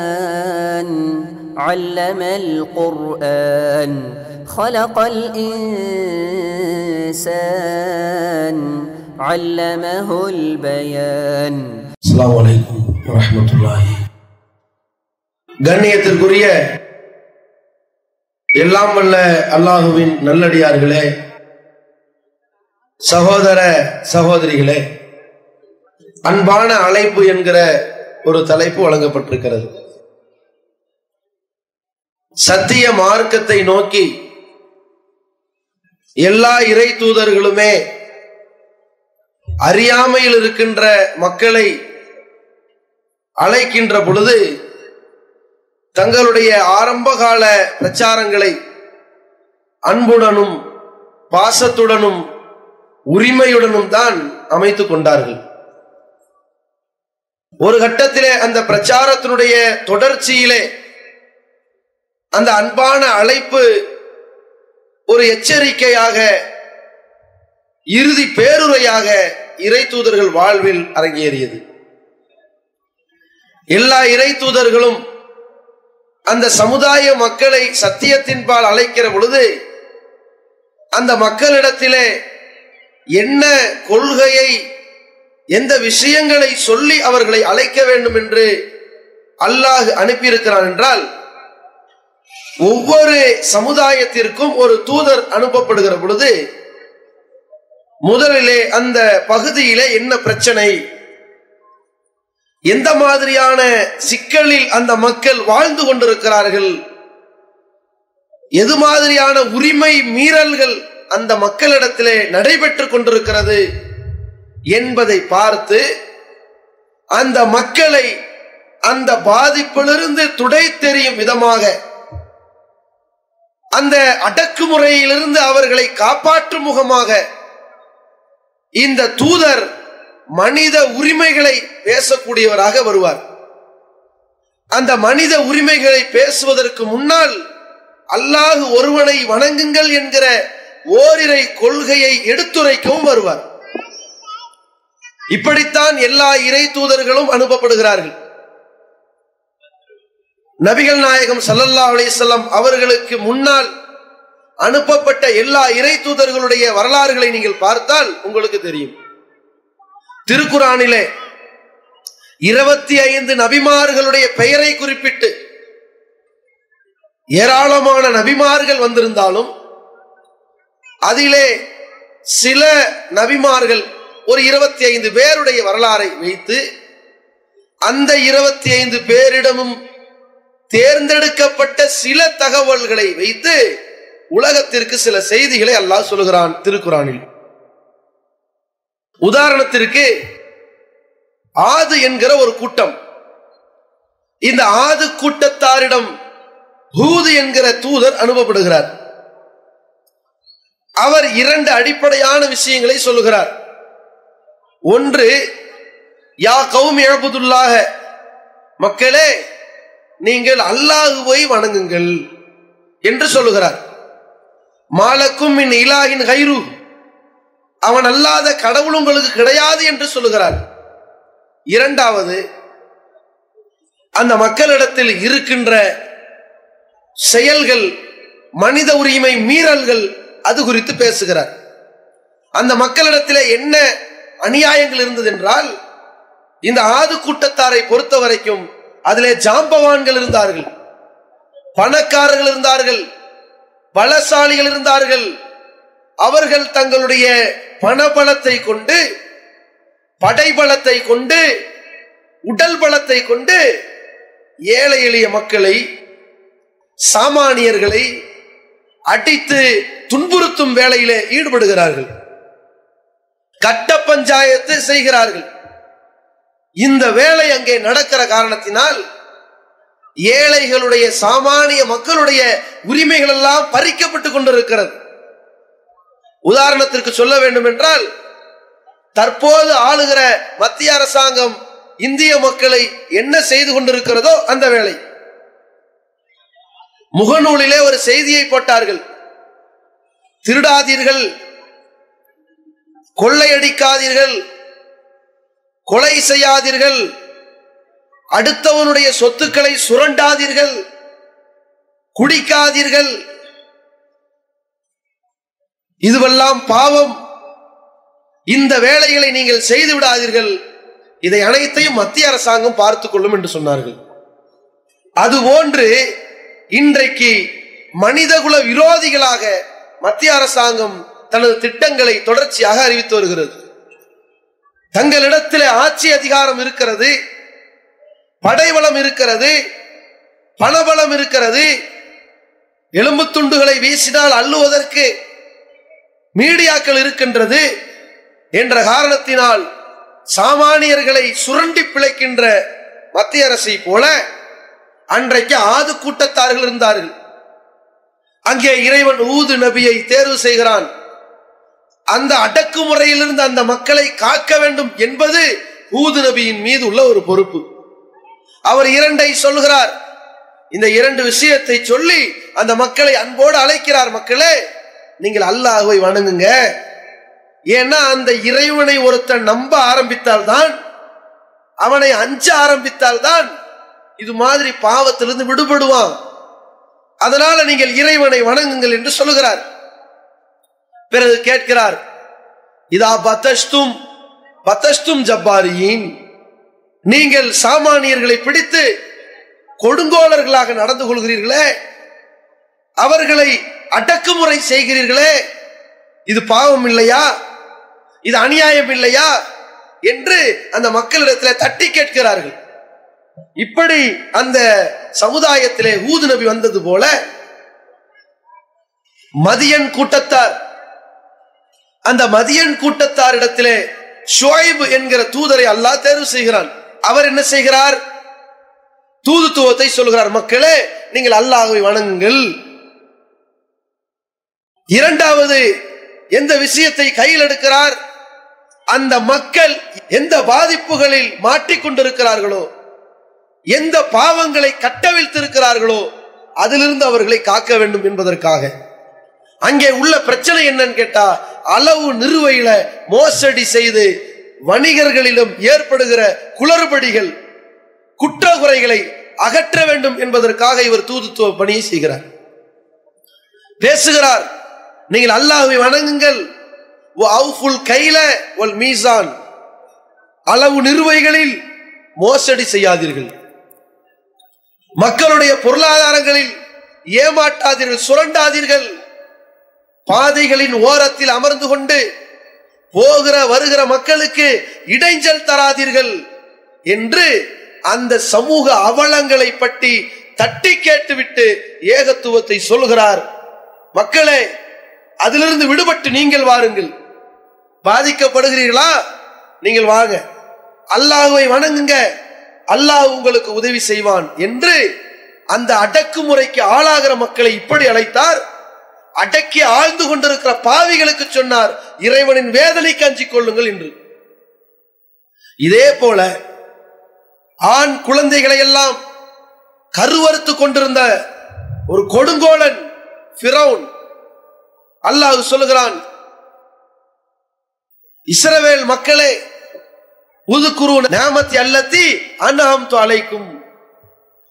الرحمن علم القرآن خلق الإنسان علمه البيان அஸ்ஸலாமு அலைக்கும் வரஹ்மத்துல்லாஹி கண்ணியத்திற்குரிய எல்லாம் வல்ல அல்லாஹுவின் நல்லடியார்களே சகோதர சகோதரிகளே அன்பான அழைப்பு என்கிற ஒரு தலைப்பு வழங்கப்பட்டிருக்கிறது. சத்திய மார்க்கத்தை நோக்கி எல்லா இறை தூதர்களுமே அறியாமையில் இருக்கின்ற மக்களை அழைக்கின்ற பொழுது தங்களுடைய ஆரம்பகால பிரச்சாரங்களை அன்புடனும் பாசத்துடனும் உரிமையுடனும் தான் அமைத்துக் கொண்டார்கள். ஒரு கட்டத்திலே அந்த பிரச்சாரத்தினுடைய தொடர்ச்சியிலே அந்த அன்பான அழைப்பு ஒரு எச்சரிக்கையாக இறுதி பேருரையாக இறை தூதர்கள் வாழ்வில் அரங்கேறியது. எல்லா இறை தூதர்களும் அந்த சமுதாய மக்களை சத்தியத்தின்பால் அழைக்கிற பொழுது அந்த மக்களிடத்திலே என்ன கொள்கையை எந்த விஷயங்களை சொல்லி அவர்களை அழைக்க வேண்டும் என்று அல்லாஹ் அனுப்பியிருக்கிறான் என்றால் ஒவ்வொரு சமுதாயத்திற்கும் ஒரு தூதர் அனுப்பப்படுகிற பொழுது முதலிலே அந்த பகுதியிலே என்ன பிரச்சனை? எந்த மாதிரியான சிக்கலில் அந்த மக்கள் வாழ்ந்து கொண்டிருக்கிறார்கள்? எது மாதிரியான உரிமை மீறல்கள் அந்த மக்களிடத்திலே நடைபெற்றுக் கொண்டிருக்கிறது? என்பதை பார்த்து அந்த மக்களை அந்த பாதிப்பிலிருந்து துடை தெரியும் விதமாக அந்த அடக்குமுறையிலிருந்து அவர்களை காப்பாற்றும் முகமாக இந்த தூதர் மனித உரிமைகளை பேசக்கூடியவராக வருவார். அந்த மனித உரிமைகளை பேசுவதற்கு முன்னால் அல்லாஹ் ஒருவனை வணங்குங்கள் என்கிற ஓரிரை கொள்கையை எடுத்துரைக்கவும் வருவார். இப்படித்தான் எல்லா இறை தூதர்களும் அனுப்பப்படுகிறார்கள். நபிகள் நாயகம் சல்லல்லா அலிசல்லாம் அவர்களுக்கு முன்னால் அனுப்பப்பட்ட எல்லா இறை தூதர்களுடைய வரலாறுகளை நீங்கள் பார்த்தால் உங்களுக்கு தெரியும். திருக்குறானிலே இருபத்தி ஐந்து நபிமார்களுடைய பெயரை குறிப்பிட்டு ஏராளமான நபிமார்கள் வந்திருந்தாலும் அதிலே சில நபிமார்கள் ஒரு இருபத்தி ஐந்து பேருடைய வரலாறை வைத்து அந்த இருபத்தி ஐந்து பேரிடமும் தேர்ந்தெடுக்கப்பட்ட சில தகவல்களை வைத்து உலகத்திற்கு சில செய்திகளை அல்லாஹ் சொல்லுகிறான் திருக்குறானில். உதாரணத்திற்கு ஆது என்கிற ஒரு கூட்டம். இந்த ஆது கூட்டத்தாரிடம் ஹூது என்கிற தூதர் அனுப்பப்படுகிறார். அவர் இரண்டு அடிப்படையான விஷயங்களை சொல்லுகிறார். ஒன்று யா கௌம் இழப்பதுள்ளாக மக்களே நீங்கள் அல்லாஹுவை வணங்குங்கள் என்று சொல்லுகிறார். மாலக்கும் மின் இலாகின் கைரு அவன் அல்லாத கடவுள் உங்களுக்கு கிடையாது என்று சொல்லுகிறார். இரண்டாவது அந்த மக்களிடத்தில் இருக்கின்ற செயல்கள் மனித உரிமை மீறல்கள் அது குறித்து பேசுகிறார். அந்த மக்களிடத்தில் என்ன அநியாயங்கள் இருந்தது என்றால் இந்த ஆது கூட்டத்தாரை பொறுத்த வரைக்கும் அதிலே ஜாம்பவான்கள் இருந்தார்கள். பணக்காரர்கள் இருந்தார்கள். பலசாலிகள் இருந்தார்கள். அவர்கள் தங்களுடைய பணபலத்தை கொண்டு படைபலத்தை கொண்டு உடல் பலத்தை கொண்டு ஏழை எளிய மக்களை சாமானியர்களை அடித்து துன்புறுத்தும் வேலையிலே ஈடுபடுகிறார்கள். கட்ட பஞ்சாயத்து செய்கிறார்கள். இந்த வேலை அங்கே நடக்கிற காரணத்தினால் ஏழைகளுடைய சாமானிய மக்களுடைய உரிமைகள் எல்லாம் பறிக்கப்பட்டுக் கொண்டிருக்கிறது. உதாரணத்திற்கு சொல்ல வேண்டும் என்றால் தற்போது ஆளுகிற மத்திய அரசாங்கம் இந்திய மக்களை என்ன செய்து கொண்டிருக்கிறதோ அந்த வேலை. முகநூலிலே ஒரு செய்தியை போட்டார்கள். திருடாதீர்கள் கொள்ளையடிக்காதீர்கள். கொலை செய்யாதீர்கள். அடுத்தவனுடைய சொத்துக்களை சுரண்டாதீர்கள். குடிக்காதீர்கள். இதுவெல்லாம் பாவம். இந்த வேலைகளை நீங்கள் செய்து விடாதீர்கள். இதை அனைத்தையும் மத்திய அரசாங்கம் பார்த்துக் கொள்ளும் என்று சொன்னார்கள். அதுபோன்று இன்றைக்கு மனிதகுல விரோதிகளாக மத்திய அரசாங்கம் தனது திட்டங்களை தொடர்ச்சியாக அறிவித்து வருகிறது. தங்களிடத்தில் ஆட்சி அதிகாரம் இருக்கிறது படைவளம் இருக்கிறது பணபலம் இருக்கிறது. எலும்பு துண்டுகளை வீசினால் அள்ளுவதற்கு மீடியாக்கள் இருக்கின்றது என்ற காரணத்தினால் சாமானியர்களை சுரண்டி பிழைக்கின்ற மத்திய அரசை போல அன்றைக்கு ஆது கூட்டத்தார்கள் இருந்தார்கள். அங்கே இறைவன் ஊது நபியை தேர்வு செய்கிறான். அந்த அடக்குமுறையிலிருந்து அந்த மக்களை காக்க வேண்டும் என்பது ஊது நபியின் மீது உள்ள ஒரு பொறுப்பு. அவர் இரண்டை சொல்கிறார் இந்த இரண்டு விஷயத்தை சொல்லி அந்த மக்களை அன்போடு அழைக்கிறார் மக்களே நீங்கள் அல்லாஹுவை வணங்குங்க. ஏன்னா அந்த இறைவனை ஒருத்தன் நம்ப ஆரம்பித்தால்தான் அவனை அஞ்ச ஆரம்பித்தால்தான் இது மாதிரி பாவத்திலிருந்து விடுபடுவான். அதனால நீங்கள் இறைவனை வணங்குங்கள் என்று சொல்லுகிறார். பிறகு கேட்கிறார் இதா பத்தஸ்தும் பத்தஸ்தும் ஜப்பாரியின் நீங்கள் சாமானியர்களை பிடித்து கொடுங்கோலர்களாக நடந்து கொள்கிறீர்களே அவர்களை அடக்குமுறை செய்கிறீர்களே இது பாவம் இல்லையா? இது அநியாயம் இல்லையா? என்று அந்த மக்களிடத்தில் தட்டி கேட்கிறார்கள். இப்படி அந்த சமுதாயத்திலே ஊது நபி வந்தது போல மதியன் கூட்டத்தார் அந்த மதியன் கூட்டத்தாரிடத்திலே ஷோய்பு என்கிற தூதரை அல்லாஹ் தேர்வு செய்கிறான். அவர் என்ன செய்கிறார்? தூதுத்துவத்தை சொல்கிறார். மக்களே நீங்கள் அல்லாஹை வணங்குங்கள். இரண்டாவது எந்த விஷயத்தை கையில் எடுக்கிறார்? அந்த மக்கள் எந்த பாதிப்புகளில் மாட்டிக்கொண்டிருக்கிறார்களோ எந்த பாவங்களை கட்டவிழ்த்திருக்கிறார்களோ அதிலிருந்து அவர்களை காக்க வேண்டும் என்பதற்காக. அங்கே உள்ள பிரச்சனை என்னன்னு கேட்டா அளவு நிறுவையில மோசடி செய்து வணிகர்களிலும் ஏற்படுகிற குளறுபடிகள் குற்ற குறைகளை அகற்ற வேண்டும் என்பதற்காக இவர் தூதுத்துவ பணியை செய்கிறார். பேசுகிறார் நீங்கள் அல்லாஹை வணங்குங்கள். அவுஃபுல் கைல ஒல் மீசான். அளவு நிறுவைகளில் மோசடி செய்யாதீர்கள். மக்களுடைய பொருளாதாரங்களில் ஏமாற்றாதீர்கள் சுரண்டாதீர்கள். பாதைகளின் ஓரத்தில் அமர்ந்து கொண்டு போகிற வருகிற மக்களுக்கு இடைஞ்சல் தராதீர்கள் என்று அந்த சமூக அவலங்களை பற்றி தட்டி கேட்டுவிட்டு ஏகத்துவத்தை சொல்கிறார். மக்களே அதிலிருந்து விடுபட்டு நீங்கள் வாருங்கள். பாதிக்கப்படுகிறீர்களா? நீங்கள் வாங்க. அல்லாஹுவை வணங்குங்க. அல்லாஹ் உங்களுக்கு உதவி செய்வான் என்று அந்த அடக்குமுறைக்கு ஆளாகிற மக்களை இப்படி அழைத்தார். அடக்கி ஆழ்ந்து கொண்டிருக்கிற பாவிகளுக்கு சொன்னார் இறைவனின் வேதனைக்கு அஞ்சிக் கொள்ளுங்கள் என்று. இதே போல ஆண் குழந்தைகளை எல்லாம் கருவறுத்து கொண்டிருந்த ஒரு கொடுங்கோலன் பிரவுன் அல்லாஹ் சொல்லுகிறான் இஸ்ரவேல் மக்களே உதுக்குரு நேமத்தி அல்லத்தி அன்னம் அழைக்கும்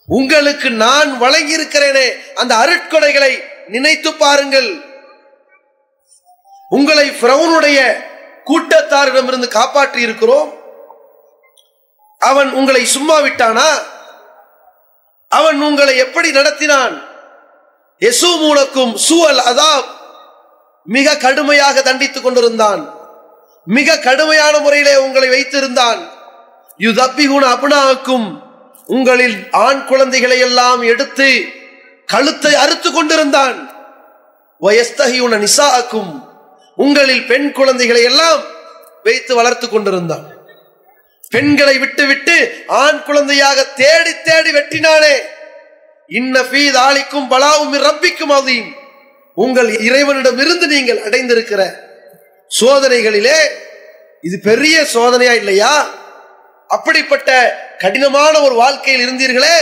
உங்களுக்கு நான் வழங்கி இருக்கிறேனே அந்த அருட்கொடைகளை நினைத்து பாருங்கள். உங்களை பிரவுனுடைய கூட்டத்தாரிடமிருந்து காப்பாற்றி இருக்கிறோம் அவன் உங்களை சும்மா விட்டானா? அவன் உங்களை எப்படி நடத்தினான்? எசு மூலக்கும் சூழல் அதாப் மிக கடுமையாக தண்டித்துக் கொண்டிருந்தான். மிக கடுமையான முறையிலே உங்களை வைத்திருந்தான். யுதப்பிகுண அபுனாவுக்கும் உங்களில் ஆண் குழந்தைகளை எல்லாம் எடுத்து கழுத்தை அறுத்து கொண்டிருந்தான். வயஸ்தகியுன நிசாக்கும் உங்களில் பெண் குழந்தைகளை எல்லாம் வைத்து வளர்த்து கொண்டிருந்தான். பெண்களை விட்டு விட்டு ஆண் குழந்தையாக தேடி தேடி வெட்டினானே. இன்ன ஃபீத் ஆளிக்கும் பலாவும் ரப்பிக்கும் அதையும் உங்கள் இறைவனிடம் இருந்து நீங்கள் அடைந்திருக்கிற சோதனைகளிலே இது பெரிய சோதனையா இல்லையா? அப்படிப்பட்ட கடினமான ஒரு வாழ்க்கையில் இருந்தீர்களே?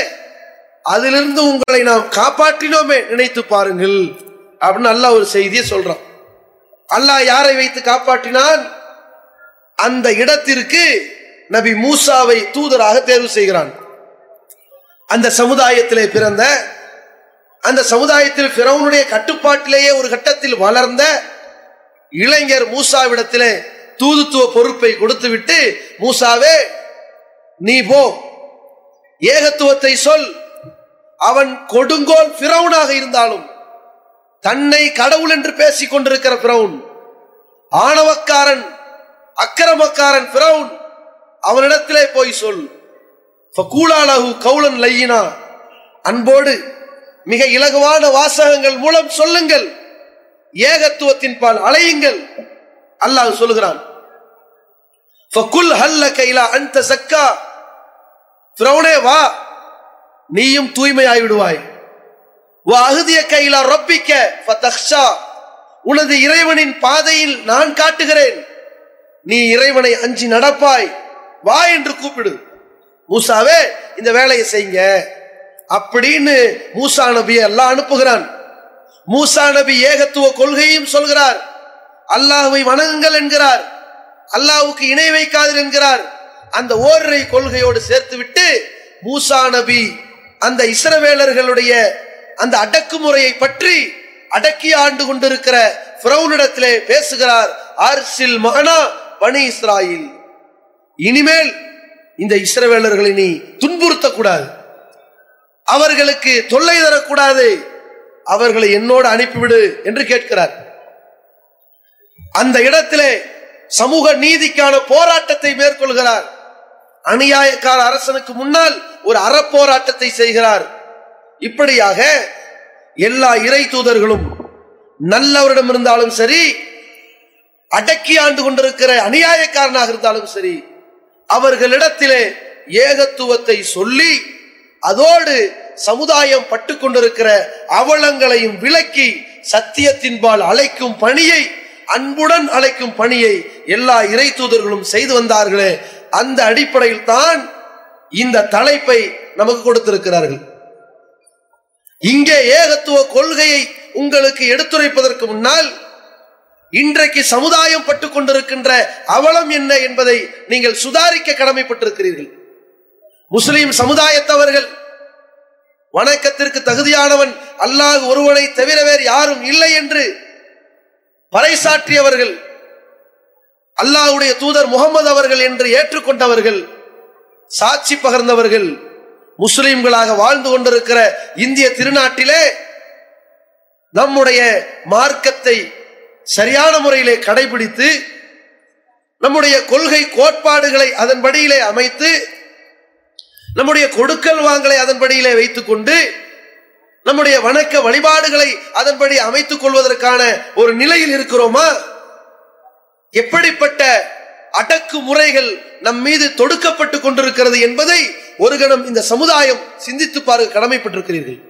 அதிலிருந்து உங்களை நாம் காப்பாற்றினோமே நினைத்து பாருங்கள். அப்படின்னு அல்லாஹ் ஒரு செய்தியை சொல்றான். அல்லாஹ் யாரை வைத்து காப்பாற்றினான் அந்த இடத்திற்கு நபி மூசாவை தூதராக தேர்வு செய்கிறான். அந்த சமுதாயத்திலே பிறந்த அந்த சமுதாயத்தில் பிறவனுடைய கட்டுப்பாட்டிலேயே ஒரு கட்டத்தில் வளர்ந்த இளைஞர் மூசாவிடத்திலே தூதுத்துவ பொறுப்பை கொடுத்துவிட்டு மூசாவே நீ போ ஏகத்துவத்தை சொல் அவன் கொடுங்கோல் பிரவுனாக இருந்தாலும் தன்னை கடவுள் என்று பேசிக் கொண்டிருக்கிற பிரவுன் ஆணவக்காரன் அக்கிரமக்காரன் பிரவுன் அவனிடத்திலே போய் சொல். ஃபகூலாலஹு கவுலன் லையினா அன்போடு மிக இலகுவான வாசகங்கள் மூலம் சொல்லுங்கள். ஏகத்துவத்தின் பால் அலையுங்கள். அல்லாஹ் சொல்லுகிறான். ஃபகுல் ஹல்ல கைலா அந்த சக்கா. ஃபிரௌனே வா. நீயும் தூய்மையாய் விடுவாய் வா அகுதிய கையில ரொப்பிக்க உனது இறைவனின் பாதையில் நான் காட்டுகிறேன். நீ இறைவனை அஞ்சி நடப்பாய் வா என்று கூப்பிடு. மூசாவே இந்த வேலையை செய்யுங்க அப்படின்னு மூசா நபியை எல்லாம் அனுப்புகிறான். மூசா நபி ஏகத்துவ கொள்கையும் சொல்கிறார். அல்லாஹுவை வணங்குங்கள் என்கிறார். அல்லாஹுக்கு இணை வைக்காதீர் என்கிறார். அந்த ஓரிரை கொள்கையோடு சேர்த்துவிட்டு மூசா நபி அந்த இஸ்ரவேலர்களுடைய அந்த அடக்குமுறையை பற்றி அடக்கி ஆண்டு கொண்டிருக்கிற பிரவுனிடத்திலே பேசுகிறார் ஆர்சில் மகனா பனி இஸ்ராயில். இனிமேல் இந்த இஸ்ரவேலர்களை நீ துன்புறுத்தக்கூடாது. அவர்களுக்கு தொல்லை தரக்கூடாது. அவர்களை என்னோடு அனுப்பிவிடு என்று கேட்கிறார். அந்த இடத்திலே சமூக நீதிக்கான போராட்டத்தை மேற்கொள்கிறார். அநியாயக்கார அரசனுக்கு முன்னால் ஒரு அறப்போராட்டத்தை செய்கிறார். இப்படியாக எல்லா இறை தூதர்களும் நல்லவரிடம் இருந்தாலும் சரி அடக்கி ஆண்டு கொண்டிருக்கிற அநியாயக்காரனாக இருந்தாலும் சரி அவர்களிடத்திலே ஏகத்துவத்தை சொல்லி அதோடு சமுதாயம் பட்டு கொண்டிருக்கிற அவலங்களையும் விலக்கி சத்தியத்தின்பால் அழைக்கும் பணியை அன்புடன் அழைக்கும் பணியை எல்லா இறை தூதர்களும் செய்து வந்தார்களே. அந்த அடிப்படையில் தான் இந்த தலைப்பை நமக்கு கொடுத்திருக்கிறார்கள். இங்கே ஏகத்துவ கொள்கையை உங்களுக்கு எடுத்துரைப்பதற்கு முன்னால் இன்றைக்கு சமுதாயம் பட்டு கொண்டிருக்கின்ற அவலம் என்ன என்பதை நீங்கள் சுதாரிக்க கடமைப்பட்டிருக்கிறீர்கள். முஸ்லிம் சமுதாயத்தவர்கள் வணக்கத்திற்கு தகுதியானவன் அல்லாஹ் ஒருவனை தவிர வேறு யாரும் இல்லை என்று பறைசாற்றியவர்கள் அல்லாஹ்வுடைய தூதர் முகமது அவர்கள் என்று ஏற்றுக்கொண்டவர்கள் சாட்சி பகர்ந்தவர்கள் முஸ்லிம்களாக வாழ்ந்து கொண்டிருக்கிற இந்திய திருநாட்டிலே நம்முடைய மார்க்கத்தை சரியான முறையிலே கடைபிடித்து நம்முடைய கொள்கை கோட்பாடுகளை அதன்படியிலே அமைத்து நம்முடைய கொடுக்கல் வாங்கலை அதன்படியிலே வைத்துக் கொண்டு நம்முடைய வணக்க வழிபாடுகளை அதன்படி அமைத்துக் கொள்வதற்கான ஒரு நிலையில் இருக்கிறோமா? எப்படிப்பட்ட அடக்கு முறைகள் நம் மீது தொடுக்கப்பட்டு கொண்டிருக்கிறது என்பதை ஒரு கணம் இந்த சமுதாயம் சிந்தித்து பார்க்க கடமைப்பட்டிருக்கிறீர்கள்.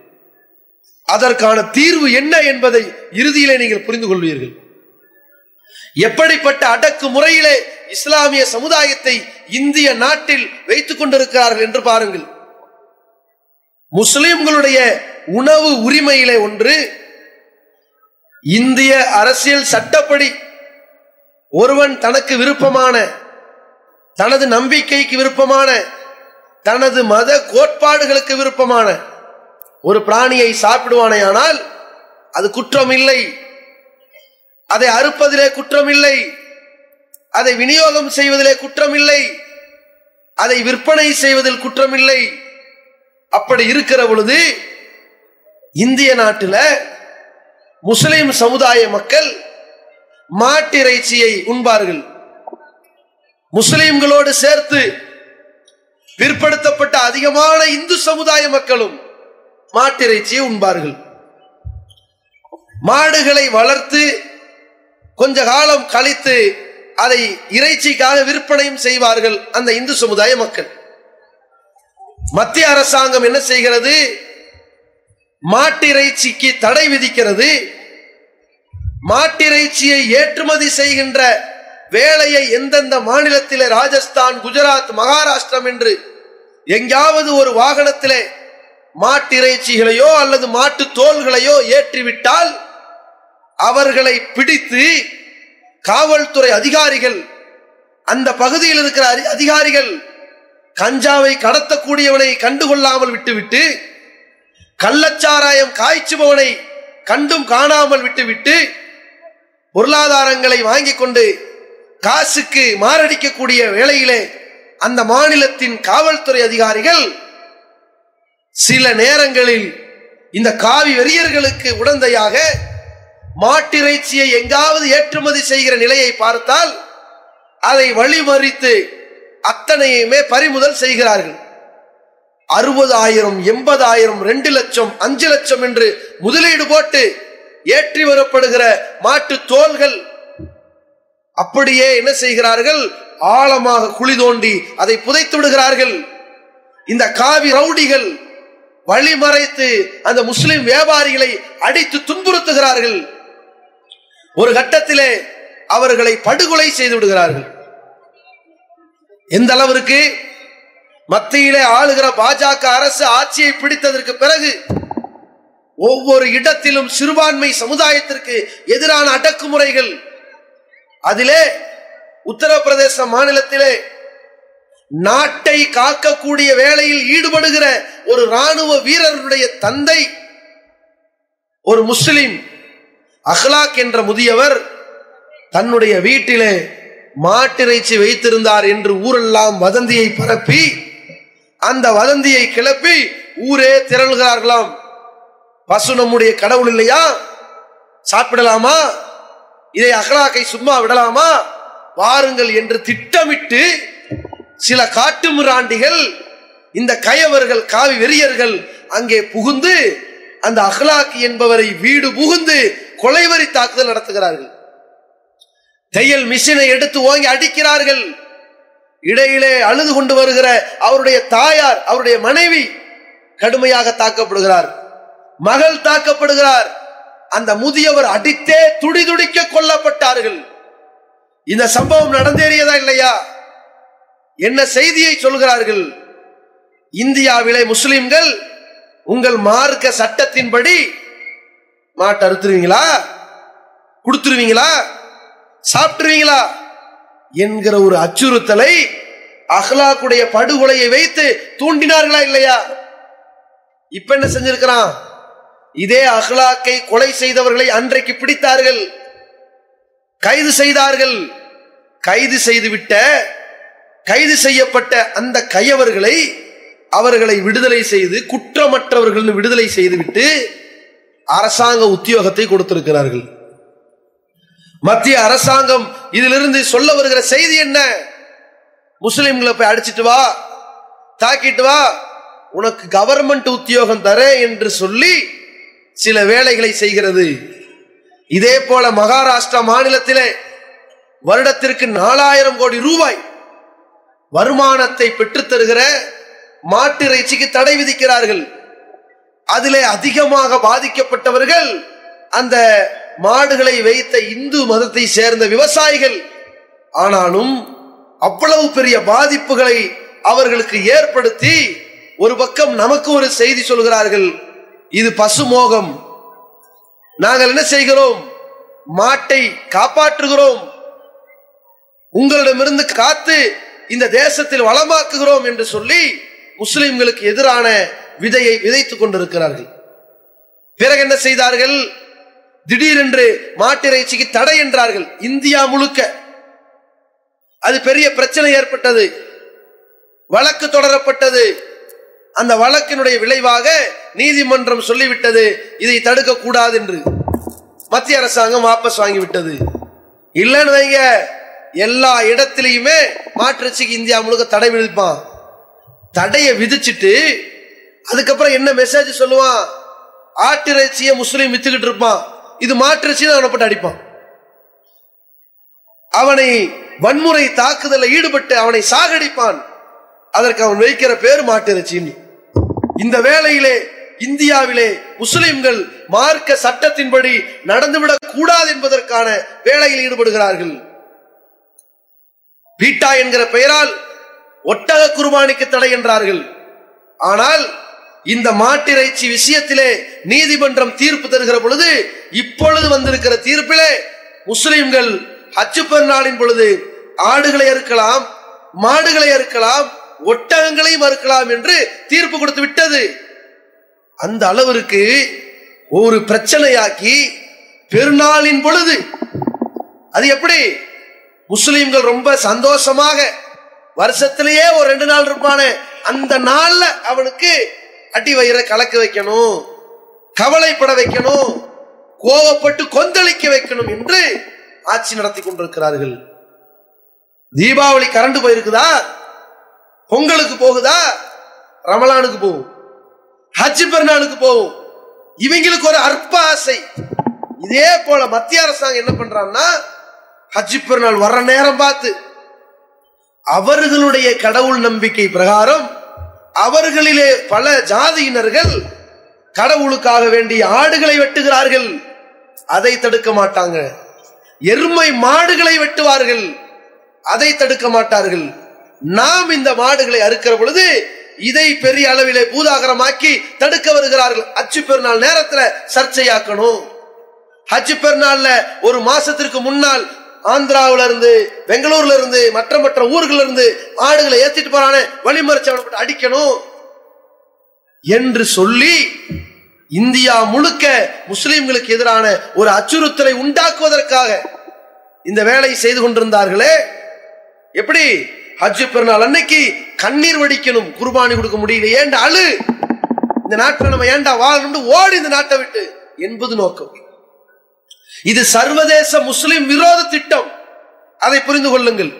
அதற்கான தீர்வு என்ன என்பதை இறுதியிலே நீங்கள் புரிந்து கொள்வீர்கள். எப்படிப்பட்ட அடக்கு முறையிலே இஸ்லாமிய சமுதாயத்தை இந்திய நாட்டில் வைத்துக் கொண்டிருக்கிறார்கள் என்று பாருங்கள். முஸ்லிம்களுடைய உணவு உரிமையிலே ஒன்று இந்திய அரசியல் சட்டப்படி ஒருவன் தனக்கு விருப்பமான தனது நம்பிக்கைக்கு விருப்பமான தனது மத கோட்பாடுகளுக்கு விருப்பமான ஒரு பிராணியை சாப்பிடுவானேயானால் அது குற்றம் இல்லை அதை அறுப்பதிலே குற்றம் இல்லை அதை விநியோகம் செய்வதிலே குற்றம் இல்லை அதை விற்பனை செய்வதில் குற்றம் இல்லை அப்படி இருக்கிற பொழுது இந்திய நாட்டில் முஸ்லிம் சமுதாய மக்கள் மாட்டிறைச்சியை உண்பார்கள். முஸ்லிம்களோடு சேர்த்து பிற்படுத்தப்பட்ட அதிகமான இந்து சமுதாய மக்களும் மாட்டிறைச்சியை உண்பார்கள். மாடுகளை வளர்த்து கொஞ்ச காலம் கழித்து அதை இறைச்சிக்காக விற்பனையும் செய்வார்கள் அந்த இந்து சமுதாய மக்கள். மத்திய அரசாங்கம் என்ன செய்கிறது? மாட்டிறைச்சிக்கு தடை விதிக்கிறது. மாட்டிறைச்சியை ஏற்றுமதி செய்கின்ற வேலையை எந்தெந்த மாநிலத்திலே ராஜஸ்தான் குஜராத் மகாராஷ்டிரம் என்று எங்காவது ஒரு வாகனத்திலே மாட்டிறைச்சிகளையோ அல்லது மாட்டு தோள்களையோ ஏற்றிவிட்டால் அவர்களை பிடித்து காவல்துறை அதிகாரிகள் அந்த பகுதியில் இருக்கிற அதிகாரிகள் கஞ்சாவை கடத்தக்கூடியவனை கண்டுகொள்ளாமல் விட்டுவிட்டு கள்ளச்சாராயம் காய்ச்சுபவனை கண்டும் காணாமல் விட்டுவிட்டு பொருளாதாரங்களை வாங்கி கொண்டு காசுக்கு மாரடிக்கக்கூடிய வேளையிலே அந்த மாநிலத்தின் காவல்துறை அதிகாரிகள் சில நேரங்களில் இந்த காவி வெறியர்களுக்கு உடந்தையாக மாட்டிறைச்சியை எங்காவது ஏற்றுமதி செய்கிற நிலையை பார்த்தால் அதை வழிமறித்து அத்தனையுமே பறிமுதல் செய்கிறார்கள். அறுபதாயிரம் எண்பதாயிரம் ரெண்டு லட்சம் அஞ்சு லட்சம் என்று முதலீடு போட்டு ஏற்றி வரப்படுகிற மாட்டு தோள்கள். அப்படியே என்ன செய்கிறார்கள்? ஆழமாக குழி தோண்டி அதை புதைத்து விடுகிறார்கள். இந்த காவி ரவுடிகள் வழிமறைத்து அந்த முஸ்லிம் வியாபாரிகளை அடித்து துன்புறுத்துகிறார்கள். ஒரு கட்டத்திலே அவர்களை படுகொலை செய்து விடுகிறார்கள். எந்த அளவிற்கு? மத்தியிலே ஆளுகிற பாஜக அரசு ஆட்சியை பிடித்ததற்கு பிறகு ஒவ்வொரு இடத்திலும் சிறுபான்மை சமுதாயத்திற்கு எதிரான அடக்குமுறைகள். அதிலே உத்தரப்பிரதேச மாநிலத்திலே நாட்டை காக்கக்கூடிய வேலையில் ஈடுபடுகிற ஒரு ராணுவ வீரருடைய தந்தை ஒரு முஸ்லிம் அஹ்லாக் என்ற முதியவர் தன்னுடைய வீட்டிலே மாட்டிறைச்சி வைத்திருந்தார் என்று ஊரெல்லாம் வதந்தியை பரப்பி அந்த வதந்தியை கிளப்பி ஊரே திரள்கிறார்களாம். பசு நம்முடைய கடவுள் இல்லையா? சாப்பிடலாமா? இதை அகலாக்கை சும்மா விடலாமா? வாருங்கள் என்று திட்டமிட்டு சில காட்டு மிராண்டிகள் இந்த கயவர்கள் காவி வெறியர்கள் அங்கே புகுந்து அந்த அஹ்லாக் என்பவரை வீடு புகுந்து கொலைவரி தாக்குதல் நடத்துகிறார்கள். தையல் மிஷினை எடுத்து ஓங்கி அடிக்கிறார்கள். இடையிலே அழுது கொண்டு வருகிற அவருடைய தாயார் அவருடைய மனைவி கடுமையாக தாக்கப்படுகிறார். மகள் தாக்கப்படுகிறார். அந்த முதியவர் அடித்தே துடிதுடிக்க கொல்லப்பட்டார்கள். இந்த சம்பவம் நடந்தேறியதா இல்லையா? என்ன செய்தியை சொல்கிறார்கள்? இந்தியாவிலே முஸ்லிம்கள் உங்கள் மார்க்க சட்டத்தின்படி மாட்டு அறுத்துருவீங்களா? கொடுத்துருவீங்களா? சாப்பிட்டுருவீங்களா? என்கிற ஒரு அச்சுறுத்தலை அஹ்லாக்குடைய படுகொலையை வைத்து தூண்டினார்களா இல்லையா? இப்ப என்ன செஞ்சிருக்கிறான்? இதே அஹ்லாக்கை கொலை செய்தவர்களை அன்றைக்கு பிடித்தார்கள். கைது செய்தார்கள். கைது செய்துவிட்ட கைது செய்யப்பட்ட அந்த கையவர்களை அவர்களை விடுதலை செய்து குற்றமற்றவர்கள் விடுதலை செய்துவிட்டு அரசாங்க உத்தியோகத்தை கொடுத்திருக்கிறார்கள். மத்திய அரசாங்கம் இதிலிருந்து சொல்ல வருகிற செய்தி என்ன? முஸ்லிம்களை போய் அடிச்சிட்டு வா தாக்கிட்டு வா உனக்கு கவர்மெண்ட் உத்தியோகம் தர என்று சொல்லி சில வேலைகளை செய்கிறது. இதே போல மகாராஷ்டிரா மாநிலத்திலே வருடத்திற்கு நாலாயிரம் கோடி ரூபாய் வருமானத்தை பெற்றுத்தருகிற மாட்டு இறைச்சிக்கு தடை விதிக்கிறார்கள். அதிலே அதிகமாக பாதிக்கப்பட்டவர்கள் அந்த மாடுகளை வைத்த இந்து மதத்தை சேர்ந்த விவசாயிகள். ஆனாலும் அவ்வளவு பெரிய பாதிப்புகளை அவர்களுக்கு ஏற்படுத்தி ஒரு பக்கம் நமக்கு ஒரு செய்தி சொல்கிறார்கள். இது பசுமோகம். நாங்கள் என்ன செய்கிறோம்? மாட்டை காப்பாற்றுகிறோம். உங்களிடமிருந்து காத்து இந்த தேசத்தில் வளமாக்குகிறோம் என்று சொல்லி முஸ்லிம்களுக்கு எதிரான விதையை விதைத்துக் கொண்டிருக்கிறார்கள். பிறகு என்ன செய்தார்கள்? திடீரென்று மாட்டிறைச்சிக்கு தடை என்றார்கள். இந்தியா முழுக்க. அது பெரிய பிரச்சனை ஏற்பட்டது. வழக்கு தொடரப்பட்டது. அந்த வழக்கினுடைய விளைவாக நீதிமன்றம் சொல்லிவிட்டது இதை தடுக்க கூடாது என்று மத்திய அரசாங்கம் வாபஸ் வாங்கிவிட்டது. இல்லைன்னு வைங்க எல்லா இடத்திலையுமே மாற்றுச்சிக்கு இந்தியா முழுக்க தடை விதிப்பான். தடையை விதிச்சிட்டு அதுக்கப்புறம் என்ன மெசேஜ் சொல்லுவான்? ஆட்டிறைச்சியை முஸ்லீம் வித்துக்கிட்டு இருப்பான். இது மாற்றிறைச்சின்னு அவனை போட்டு அடிப்பான். அவனை வன்முறை தாக்குதலில் ஈடுபட்டு அவனை சாகடிப்பான். அதற்கு அவன் வைக்கிற பேர் மாட்டிறைச்சின்னு. இந்த வேளையிலே இந்தியாவிலே முஸ்லிம்கள் மார்க்க சட்டத்தின்படி நடந்துவிடக் கூடாது என்பதற்கான வேலையில் ஈடுபடுகிறார்கள். பீட்டா என்கிற பெயரால் ஒட்டக குர்பானிக்கு தடை என்றார்கள். ஆனால் இந்த மாட்டிறைச்சி விஷயத்திலே நீதிமன்றம் தீர்ப்பு தருகிற பொழுது இப்பொழுது வந்திருக்கிற தீர்ப்பிலே முஸ்லிம்கள் ஹச்சு பெருநாளின் பொழுது ஆடுகளை அறுக்கலாம் மாடுகளை அறுக்கலாம் ஒட்டகங்களை மறுக்கலாம் என்று தீர்ப்பு கொடுத்து விட்டது. அந்த அளவிற்கு ஒரு பிரச்சனையாக்கி பெருநாளின் பொழுது அது எப்படி? முஸ்லீம்கள் ரொம்ப சந்தோஷமாக வருஷத்திலேயே ஒரு ரெண்டு நாள் இருப்பானே அந்த நாள்ல அவனுக்கு அடி வயிறை கலக்க வைக்கணும் கவலைப்பட வைக்கணும் கோவப்பட்டு கொந்தளிக்க வைக்கணும் என்று ஆட்சி நடத்தி கொண்டிருக்கிறார்கள். தீபாவளி கரண்டு போயிருக்குதா? பொங்கலுக்கு போகுதா? ரமலானுக்கு போகும். ஹஜ் பெருநாளுக்கு போகும். இவங்களுக்கு ஒரு அற்ப ஆசை. இதே போல மத்திய அரசாங்கம் என்ன பண்றான்னா ஹஜ் பெருநாள் வர்ற நேரம் பார்த்து அவர்களுடைய கடவுள் நம்பிக்கை பிரகாரம் அவர்களிலே பல ஜாதியினர்கள் கடவுளுக்காக வேண்டிய ஆடுகளை வெட்டுகிறார்கள். அதை தடுக்க மாட்டாங்க. எருமை மாடுகளை வெட்டுவார்கள். அதை தடுக்க மாட்டார்கள். நாம் இந்த மாடுகளை அறுக்கிற பொழுது இதை பெரிய அளவிலே பூதாகரமாக்கி தடுக்க வருகிறார்கள். அச்சு பெருநாள் நேரத்தில் சர்ச்சையாக்கணும். ஹஜ் பெருநாள்ல ஒரு மாசத்திற்கு முன்னால் ஆந்திராவில இருந்து பெங்களூர்ல இருந்து மற்ற மற்ற ஊர்கள்ல இருந்து ஆடுகளை ஏத்திட்டு போறானே வழிமறைச்சு அடிக்கணும். என்று சொல்லி இந்தியா முழுக்க முஸ்லிம்களுக்கு எதிரான ஒரு அச்சுறுத்தலை உண்டாக்குவதற்காக இந்த வேலையை செய்து கொண்டிருந்தார்களே. எப்படி? ஹஜ் பெருநாள் அன்னைக்கு கண்ணீர் வடிக்கணும் குர்பானி கொடுக்க முடியல. ஏண்டா அழு? இந்த நாட்டில் நம்ம ஏண்டா வாழணும் ஓடி இந்த நாட்டை விட்டு? என்பது நோக்கம். இது சர்வதேச முஸ்லிம் விரோத திட்டம். அதை புரிந்து கொள்ளுங்கள்.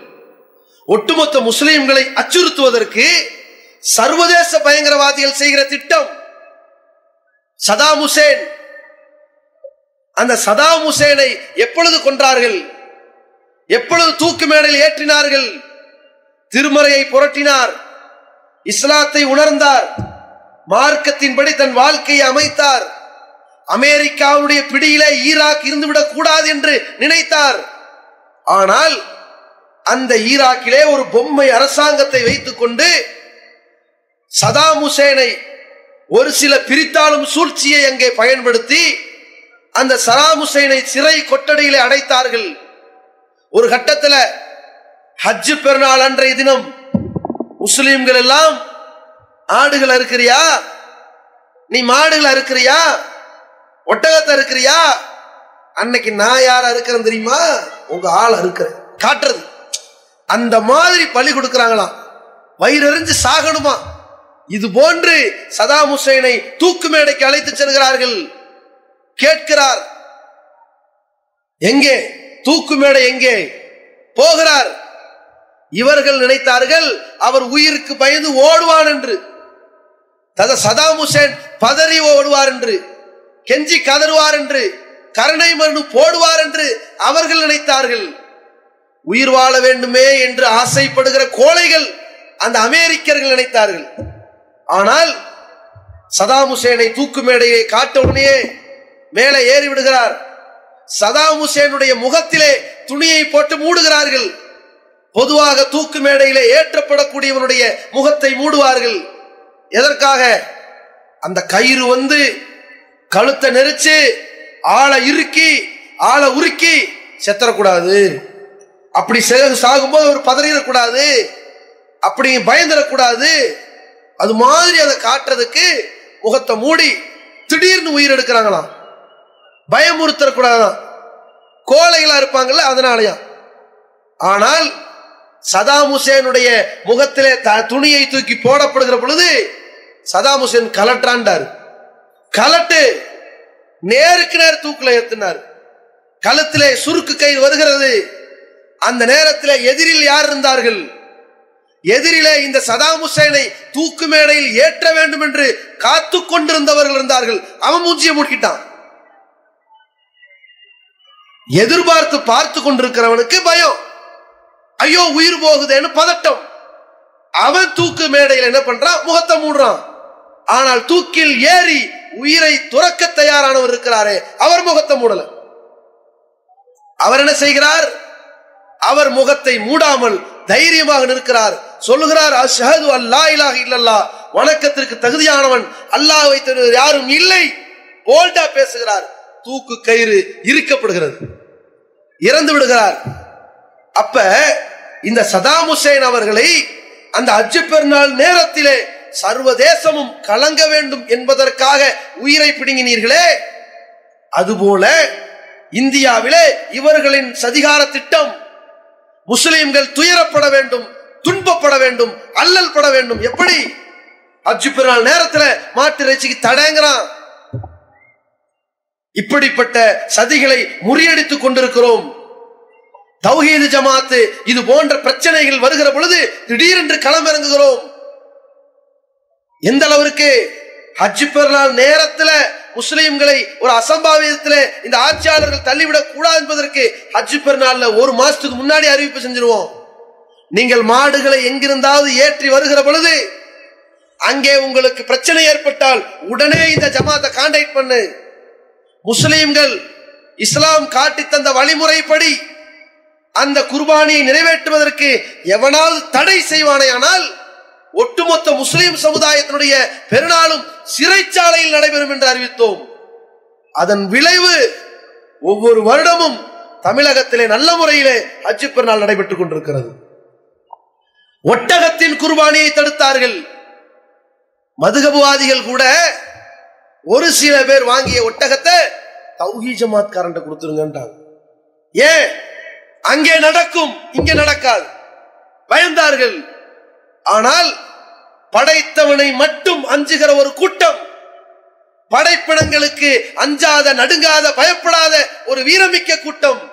ஒட்டுமொத்த முஸ்லிம்களை அச்சுறுத்துவதற்கு சர்வதேச பயங்கரவாதிகள் செய்கிற திட்டம். Saddam Hussein. அந்த சதாம் ஹுசேனை எப்பொழுது கொன்றார்கள்? எப்பொழுது தூக்கு மேடையில் ஏற்றினார்கள்? திருமறையை புரட்டினார். இஸ்லாத்தை உணர்ந்தார். மார்க்கத்தின்படி தன் வாழ்க்கையை அமைத்தார். அமெரிக்காவுடைய பிடியிலே ஈராக் இருந்துவிடக் கூடாது என்று நினைத்தார். ஆனால் அந்த ஈராக்கிலே ஒரு பொம்மை அரசாங்கத்தை வைத்துக் கொண்டு சதாம் ஹுசேனை ஒரு சில பிரித்தாளும் சூழ்ச்சியை அங்கே பயன்படுத்தி அந்த சதாம் ஹுசேனை சிறை கொட்டடியிலே அடைத்தார்கள். ஒரு கட்டத்தில் ஹஜ் பெருநாள் அன்றைய தினம் முஸ்லீம்கள் எல்லாம் ஆடுகள் அறுக்கிறியா? நீ மாடுகள் அறுக்கிறியா? ஒட்டகத்தை இருக்கிறியா அன்னைக்கு நான் யார் இருக்கிறேன் தெரியுமா? உங்க ஆள் இருக்கிறேன் காட்டுறது. அந்த மாதிரி பழி கொடுக்குறாங்களாம். வயிறறிஞ்சு சாகணுமா? இது போன்று சதாம் ஹுசைனை தூக்கு மேடைக்கு அழைத்து செல்கிறார்கள். கேட்கிறார். எங்கே? தூக்கு மேடை எங்கே? போகிறார். இவர்கள் நினைத்தார்கள் அவர் உயிருக்கு பயந்து ஓடுவான் என்று. தத சதாம் ஹுசேன் பதறி ஓடுவார் என்று. கெஞ்சி கதறுவார் என்று. கருணை மனு போடுவார் என்று அவர்கள் நினைத்தார்கள். உயிர் வாழ வேண்டுமே என்று ஆசைப்படுகிற கோழைகள் அந்த அமெரிக்கர்கள் நினைத்தார்கள். ஆனால் சதாம் ஹுசேனை தூக்கு மேடையை காட்ட உடனே மேலே ஏறி விடுகிறார் சதாம் ஹுசேனுடைய முகத்திலே துணியை போட்டு மூடுகிறார்கள். பொதுவாக தூக்கு மேடையிலே ஏற்றப்படக்கூடியவனுடைய முகத்தை மூடுவார்கள். எதற்காக? அந்த கயிறு வந்து கழுத்தை நெரிச்சு ஆளை இறுக்கி ஆளை உருக்கி செத்தரக்கூடாது. அப்படி சாகும்போது அவர் பதறிடக்கூடாது. அப்படி பயந்துடக்கூடாது. அது மாதிரி அதை காட்டுறதுக்கு முகத்தை மூடி திடீர்னு உயிர் எடுக்கிறாங்களாம். பயமுறுத்தக்கூடாதான் கோழைகளா இருப்பாங்கல்ல அதனாலயா. ஆனால் சதாம் ஹுசேனுடைய முகத்திலே த- துணியை தூக்கி போடப்படுகிற பொழுது சதாம் ஹுசேன் கலட்டாண்டார். கலட்டு நேருக்கு நேர் தூக்கில் ஏத்தினார். கழுத்திலே சுருக்கு கயிறு வருகிறது. அந்த நேரத்தில் எதிரில் யார் இருந்தார்கள்? எதிரிலே இந்த சதாம் ஹுசேனை தூக்கு மேடையில் ஏற்ற வேண்டும் என்று காத்து கொண்டிருந்தவர்கள் இருந்தார்கள். அவன் மூஞ்சியை மூடிக்கிட்டான். எதிர்பார்த்து பார்த்து கொண்டிருக்கிறவனுக்கு பயம். ஐயோ உயிர் போகுதேன்னு பதட்டம். அவன் தூக்கு மேடையில் என்ன பண்றான்? முகத்தை மூடுறான். ஆனால் தூக்கில் ஏறி உயிரை துறக்க தயாரானவர் இருக்கிறாரே அவர் முகத்தை மூடல. அவர் என்ன செய்கிறார்? அவர் முகத்தை மூடாமல் தைரியமாக நிற்கிறார். சொல்லுகிறார் அஷஹது அல்லா இலாஹ இல்லல்லா வணக்கத்திற்கு தகுதியானவன் அல்லாஹ் தவிர யாரும் இல்லை. போல்டா பேசுகிறார். தூக்கு கயிறு இறுக்கப்படுகிறது. இறந்து விடுகிறார். அப்ப இந்த சதாம் ஹுசேன் அவர்களை அந்த அஜு பெருநாள் நேரத்திலே சர்வதேசமும் கலங்க வேண்டும் என்பதற்காக உயிரை பிடுங்கினீர்களே. அதுபோல இந்தியாவிலே இவர்களின் சதிகார திட்டம் முஸ்லிம்கள் துயரப்பட வேண்டும் துன்பப்பட வேண்டும் அல்லல் பட வேண்டும். எப்படி? அஜு பெருநாள் நேரத்தில் மாட்டு இறைச்சிக்கு தடங்குறான். இப்படிப்பட்ட சதிகளை முறியடித்துக் கொண்டிருக்கிறோம். தௌஹீது ஜமாத்து இது போன்ற பிரச்சனைகள் வருகிற பொழுது திடீரென்று களமிறங்குகிறோம். எந்த அளவிற்கு ஹஜ் பெருநாள் நேரத்துல முஸ்லீம்களை ஒரு அசம்பாவிதத்துல இந்த ஆட்சியாளர்கள் தள்ளிவிடக் கூடாது என்பதற்கு ஹஜ் பெருநாள்ல ஒரு மாசத்துக்கு முன்னாடி அறிவிப்பு செஞ்சிருவோம். நீங்கள் மாடுகளை எங்கிருந்தாவது ஏற்றி வருகிற பொழுது அங்கே உங்களுக்கு பிரச்சனை ஏற்பட்டால் உடனே இந்த ஜமாத்தை கான்டாக்ட் பண்ணு. முஸ்லீம்கள் இஸ்லாம் காட்டி தந்த வழிமுறைப்படி அந்த குர்பானியை நிறைவேற்றுவதற்கு எவனால் தடை செய்வானேயானால் ஒட்டுமொத்த முஸ்லிம் சமுதாயத்தினுடைய பெருநாளும் சிறைச்சாலையில் நடைபெறும் என்று அறிவித்தோம். அதன் விளைவு ஒவ்வொரு வருடமும் தமிழகத்திலே நல்ல முறையிலே அச்சு பெருநாள் நடைபெற்றுக் கொண்டிருக்கிறது. ஒட்டகத்தின் குர்பானியை தடுத்தார்கள். மதுகபுவாதிகள் கூட ஒரு சில பேர் வாங்கிய ஒட்டகத்தை தௌஹி ஜமாத் காரண்ட கொடுத்துருங்கன்றாங்க. ஏன்? அங்கே நடக்கும் இங்கே நடக்காது. பயந்தார்கள். ஆனால் படைத்தவனை மட்டும் அஞ்சுகிற ஒரு கூட்டம். படைப்பிடங்களுக்கு அஞ்சாத நடுங்காத பயப்படாத ஒரு வீரமிக்க கூட்டம்.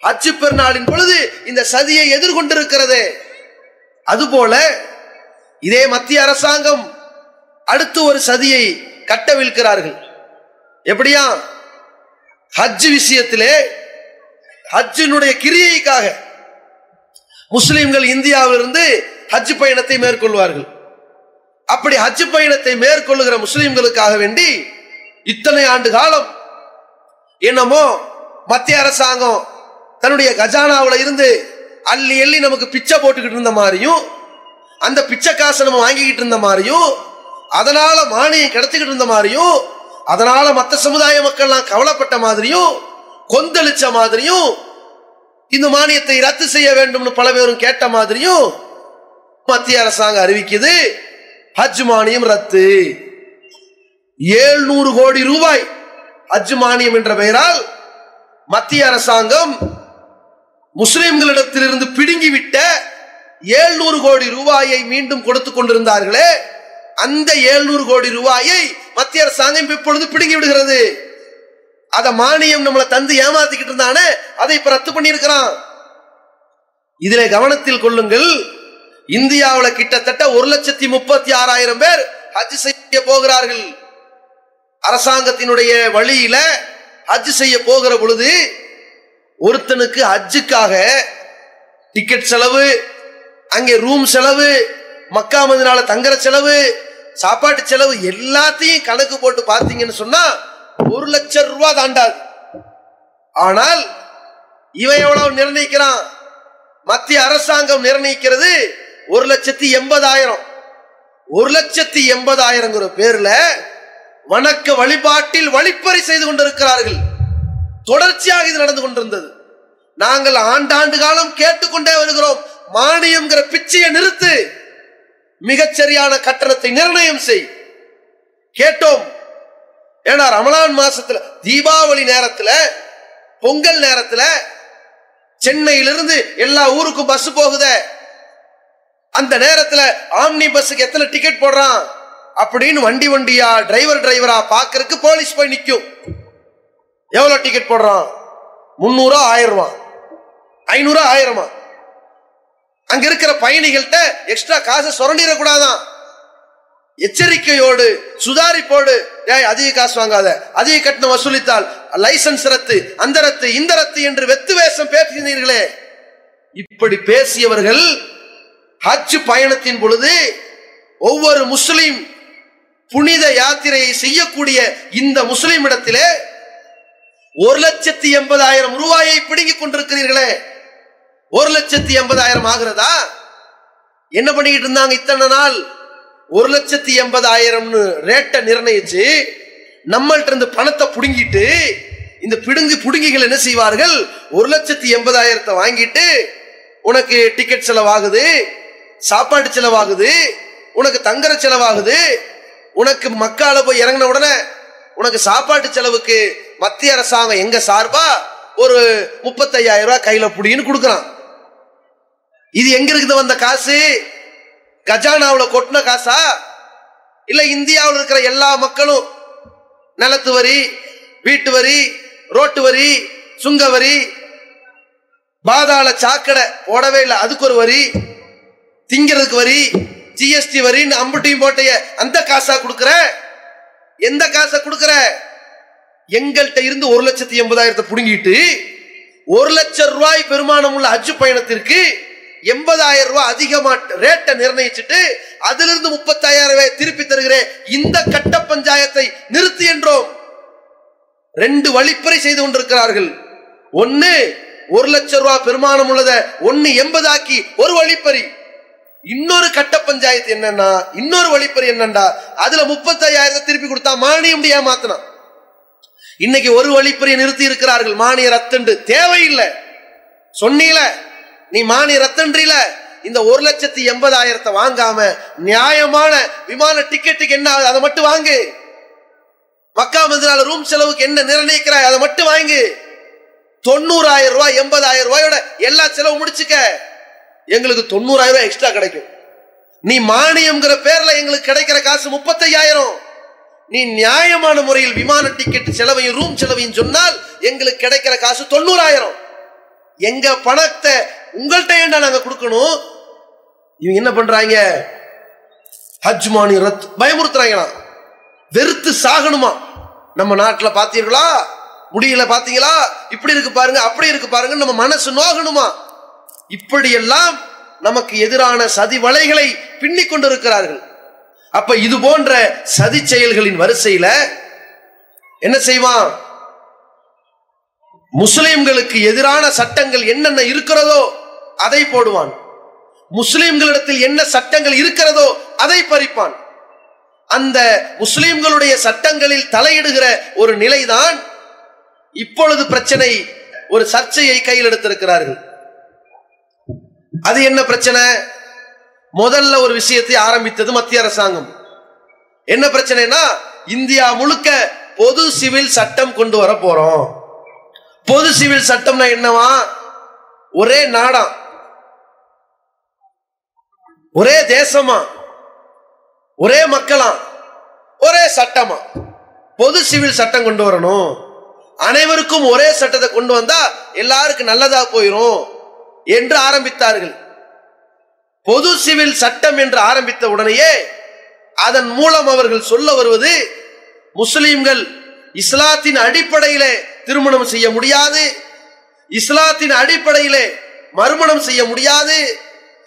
அச்சு பெருநாளின் பொழுது இந்த சதியை எதிர்கொண்டிருக்கிறது. அதுபோல இதே மத்திய அரசாங்கம் அடுத்து ஒரு சதியை கட்டவிழ்க்கிறார்கள். எப்படியா? ஹஜ் விஷயத்திலே ஹஜ்ஜினுடைய கிரியைக்காக முஸ்லிம்கள் இந்தியாவிலிருந்து ஹஜ் பயணத்தை மேற்கொள்வார்கள். அப்படி ஹஜ் பயணத்தை மேற்கொள்ளுகிற முஸ்லிம்களுக்காக வேண்டி இத்தனை ஆண்டு காலம் என்னமோ மத்திய அரசாங்கம் தன்னுடைய கஜானாவில் இருந்து அள்ளி எள்ளி நமக்கு பிச்சை போட்டுக்கிட்டு இருந்த மாதிரியும் அந்த பிச்சை காசை நம்ம வாங்கிக்கிட்டு இருந்த மாதிரியும் அதனால மானியம் கிடைச்சிக்கிட்டு இருந்த மாதிரியும் அதனால மற்ற சமுதாய மக்கள்லாம் கவலைப்பட்ட மாதிரியும் கொந்தளிச்ச மாதிரியும் இந்த மானியத்தை ரத்து செய்ய வேண்டும்னு பல பேரும் கேட்ட மாதிரியும் மத்திய அரசாங்கம் அறிவிக்குது. ஹஜ் மானியம் ரத்து. ஏழ்நூறு கோடி ரூபாய் ஹஜ் மானியம் என்ற பெயரால் மத்திய அரசாங்கம் முஸ்லிம்களிடத்திலிருந்து பிடுங்கிவிட்ட ஏழ்நூறு கோடி ரூபாயை மீண்டும் கொடுத்து கொண்டிருந்தார்களே அந்த ஏழ்நூறு கோடி ரூபாயை மத்திய அரசாங்கம் இப்பொழுது பிடுங்கி விடுகிறது. அத மானியம் நம்மளை தந்து ஏமாத்திக்கிட்டு இருந்தானே அதை இப்ப ரத்து பண்ணியிருக்கிறான். இதுல கவனத்தில் கொள்ளுங்கள் இந்தியாவில் கிட்டத்தட்ட ஒரு லட்சத்தி முப்பத்தி ஆறாயிரம் பேர் ஹஜ் செய்ய போகிறார்கள். அரசாங்கத்தினுடைய வழியில ஹஜ் செய்ய போகிற பொழுது ஒருத்தனுக்கு ஹஜ்ஜுக்காக டிக்கெட் செலவு அங்கே ரூம் செலவு மக்கா மதினால தங்குற செலவு சாப்பாட்டு செலவு எல்லாத்தையும் கணக்கு போட்டு பார்த்தீங்கன்னு சொன்னா ஒரு லட்சம் ரூபாய் தாண்டாது. ஆனால் இவன் எவ்வளவு நிர்ணயிக்கிறான்? மத்திய அரசாங்கம் நிர்ணயிக்கிறது ஒரு லட்சத்தி எண்பதாயிரம். ஒரு லட்சத்தி எண்பதாயிரங்கிற பேர்ல வணக்க வழிபாட்டில் வழிப்பறி செய்து கொண்டிருக்கிறார்கள். தொடர்ச்சியாக இது நடந்து கொண்டிருந்தது. நாங்கள் ஆண்டாண்டு காலம் கேட்டுக்கொண்டே வருகிறோம். மானியம்ங்கிற பிச்சையை நிறுத்து. மிகச்சரியான கட்டணத்தை நிர்ணயம் செய். கேட்டோம். ஏன்னா ரமலான் மாசத்துல தீபாவளி நேரத்துல பொங்கல் நேரத்துல சென்னையிலிருந்து எல்லா ஊருக்கும் பஸ் போகுதே. அந்த நேரத்துல ஆம்னி பஸ்ஸுக்கு எத்தனை டிக்கெட் போடுறான்? அப்படின்னு வண்டி வண்டியா டிரைவர் டிரைவரா பாக்குறதுக்கு போலீஸ் போய் நிற்கும் எவ்வளவு டிக்கெட் போடுறான்? முன்னூறா ஆயிரம்? ரூபா ஐநூறா ஆயிரமா? அங்க இருக்கிற பயணிகள்கிட்ட எக்ஸ்ட்ரா காசை சுரண்டிடக்கூடாதான். எச்சரிக்கையோடு சுதாரிப்போடு ஏய் அதிக காசு வாங்காத. அதிக கட்டணம் வசூலித்தால் லைசன்ஸ் ரத்து அந்த ரத்து இந்த ரத்து என்று வெத்து வேஷம் பேசினீர்களே இப்படி பேசியவர்கள் ஹஜ் பயணத்தின் பொழுது ஒவ்வொரு முஸ்லிம் புனித யாத்திரையை செய்யக்கூடிய இந்த முஸ்லிம் இடத்திலே ஒரு லட்சத்தி எண்பதாயிரம் ரூபாயை பிடுங்கிக் கொண்டிருக்கிறீர்களே. ஒரு லட்சத்தி எண்பதாயிரம் ஆகிறதா? என்ன பண்ணிக்கிட்டு இருந்தாங்க இத்தனை நாள்? ஒரு லட்சத்தி எண்பதாயிரம்னு ரேட்டை நிர்ணயிச்சு நம்மள்ட்ட இருந்து பணத்தை புடுங்கிட்டு இந்த பிடுங்கு புடுங்கிகள் என்ன செய்வார்கள்? ஒரு லட்சத்தி எண்பதாயிரத்தை வாங்கிட்டு உனக்கு டிக்கெட் செலவாகுது சாப்பாட்டு செலவாகுது உனக்கு தங்குற செலவாகுது உனக்கு மக்கால போய் இறங்கின உடனே உனக்கு சாப்பாட்டு செலவுக்கு மத்திய அரசாங்கம் எங்க சார்பா ஒரு முப்பத்தையாயிரம் ரூபாய் கையில புடின்னு கொடுக்கறான். இது எங்க இருக்குது வந்த காசு? கஜானாவில் கொட்டின காசா? இல்லை இந்தியாவில் இருக்கிற எல்லா மக்களும் நிலத்து வரி வீட்டு வரி ரோட்டு வரி சுங்க வரி பாதாள சாக்கடை போடவே இல்லை. அதுக்கு ஒரு வரி திங்கிறதுக்கு வரி ஜிஎஸ்டி வரின்னு அம்புட்டையும் போட்டைய அந்த காசா கொடுக்குற? எந்த காசை கொடுக்குற? எங்கள்கிட்ட இருந்து ஒரு லட்சத்தி எண்பதாயிரத்தை புடுங்கிட்டு ஒரு லட்சம் ரூபாய் பெருமானம் உள்ள ஹஜ் பயணத்திற்கு எண்பதாயிரம் ரூபாய் அதிகமா ரேட்டை நிர்ணயிச்சுட்டு அதிலிருந்து முப்பத்தாயிரம் ரூபாய் திருப்பி தருகிறேன். இந்த கட்ட பஞ்சாயத்தை நிறுத்து என்றோம். ரெண்டு வழிப்பறை செய்து கொண்டிருக்கிறார்கள். ஒன்னு ஒரு லட்சம் ரூபாய் பெருமானம் உள்ளத ஒன்னு எண்பதாக்கி ஒரு வழிப்பறி. இன்னொரு கட்ட பஞ்சாயத்து என்னன்னா இன்னொரு வழிப்பறி என்னண்டா? அதுல முப்பத்தாயிரத்தை திருப்பி கொடுத்தா மானியம் ஏமாத்தினான் இன்னைக்கு ஒரு வழிப்பறியை நிறுத்தி இருக்கிறார்கள் மானிய ரத்தண்டு தேவையில்லை. சொன்னீங்களே நீ மானிய ரத்தன்றில இந்த ஒரு லட்சத்தி எண்பதாயிரத்தை வாங்காம நியாயமான விமான டிக்கெட்டுக்கு என்ன ஆகுது? அதை மட்டும் வாங்கு. மக்கா மதினால ரூம் செலவுக்கு என்ன நிர்ணயிக்கிறாய்? அதை மட்டும் வாங்கு. தொண்ணூறாயிரம் ரூபாய் எண்பதாயிரம் ரூபாயோட எல்லா செலவு முடிச்சுக்க. எங்களுக்கு தொண்ணூறாயிரம் ரூபாய் எக்ஸ்ட்ரா கிடைக்கும். நீ மானியம்ங்கிற பேர்ல எங்களுக்கு கிடைக்கிற காசு முப்பத்தையாயிரம். நீ நியாயமான முறையில் விமான டிக்கெட் செலவையும் ரூம் செலவையும் சொன்னால் எங்களுக்கு கிடைக்கிற காசு தொண்ணூறாயிரம். எங்க பணத்தை உங்கள்கிட்ட ஏண்டா நாங்க கொடுக்கணும்? இவங்க என்ன பண்றாங்க? ஹஜ் மானி ரத் பயமுறுத்துறாங்களாம் வெறுத்து சாகணுமா? நம்ம நாட்டில் பாத்தீர்களா முடியல பாத்தீங்களா இப்படி இருக்கு பாருங்க அப்படி இருக்கு பாருங்க நம்ம மனசு நோகணுமா? இப்படியெல்லாம் நமக்கு எதிரான சதி வலைகளை பின்னிக் கொண்டிருக்கிறார்கள். அப்ப இது போன்ற சதி செயல்களின் வரிசையில என்ன செய்வான்? முஸ்லிம்களுக்கு எதிரான சட்டங்கள் என்னென்ன இருக்கிறதோ அதை போடுவான். முஸ்லிம்களிடத்தில் என்ன சட்டங்கள் இருக்கிறதோ அதை பறிப்பான். அந்த முஸ்லிம்களுடைய சட்டங்களில் தலையிடுகிற ஒரு நிலைதான் இப்பொழுது பிரச்சனை ஒரு சர்ச்சையை கையில் எடுத்திருக்கிறார்கள். அது என்ன பிரச்சனை? முதல்ல ஒரு விஷயத்தை ஆரம்பித்தது மத்திய அரசாங்கம். என்ன பிரச்சனைனா இந்தியா முழுக்க பொது சிவில் சட்டம் கொண்டு வர போறோம். பொது சிவில் சட்டம்னா என்னவா? ஒரே நாடாம் ஒரே தேசமா? ஒரே மக்களா? ஒரே சட்டமா? பொது சிவில் சட்டம் கொண்டு வரணும். அனைவருக்கும் ஒரே சட்டத்தை கொண்டு வந்தா எல்லாருக்கும் நல்லதா போயிரும் என்று ஆரம்பித்தார்கள். பொது சிவில் சட்டம் என்று ஆரம்பித்த உடனேயே அதன் மூலம் அவர்கள் சொல்ல வருவது முஸ்லிம்கள் இஸ்லாத்தின் அடிப்படையிலே திருமணம் செய்ய முடியாது இஸ்லாத்தின் அடிப்படையிலே மறுமணம் செய்ய முடியாது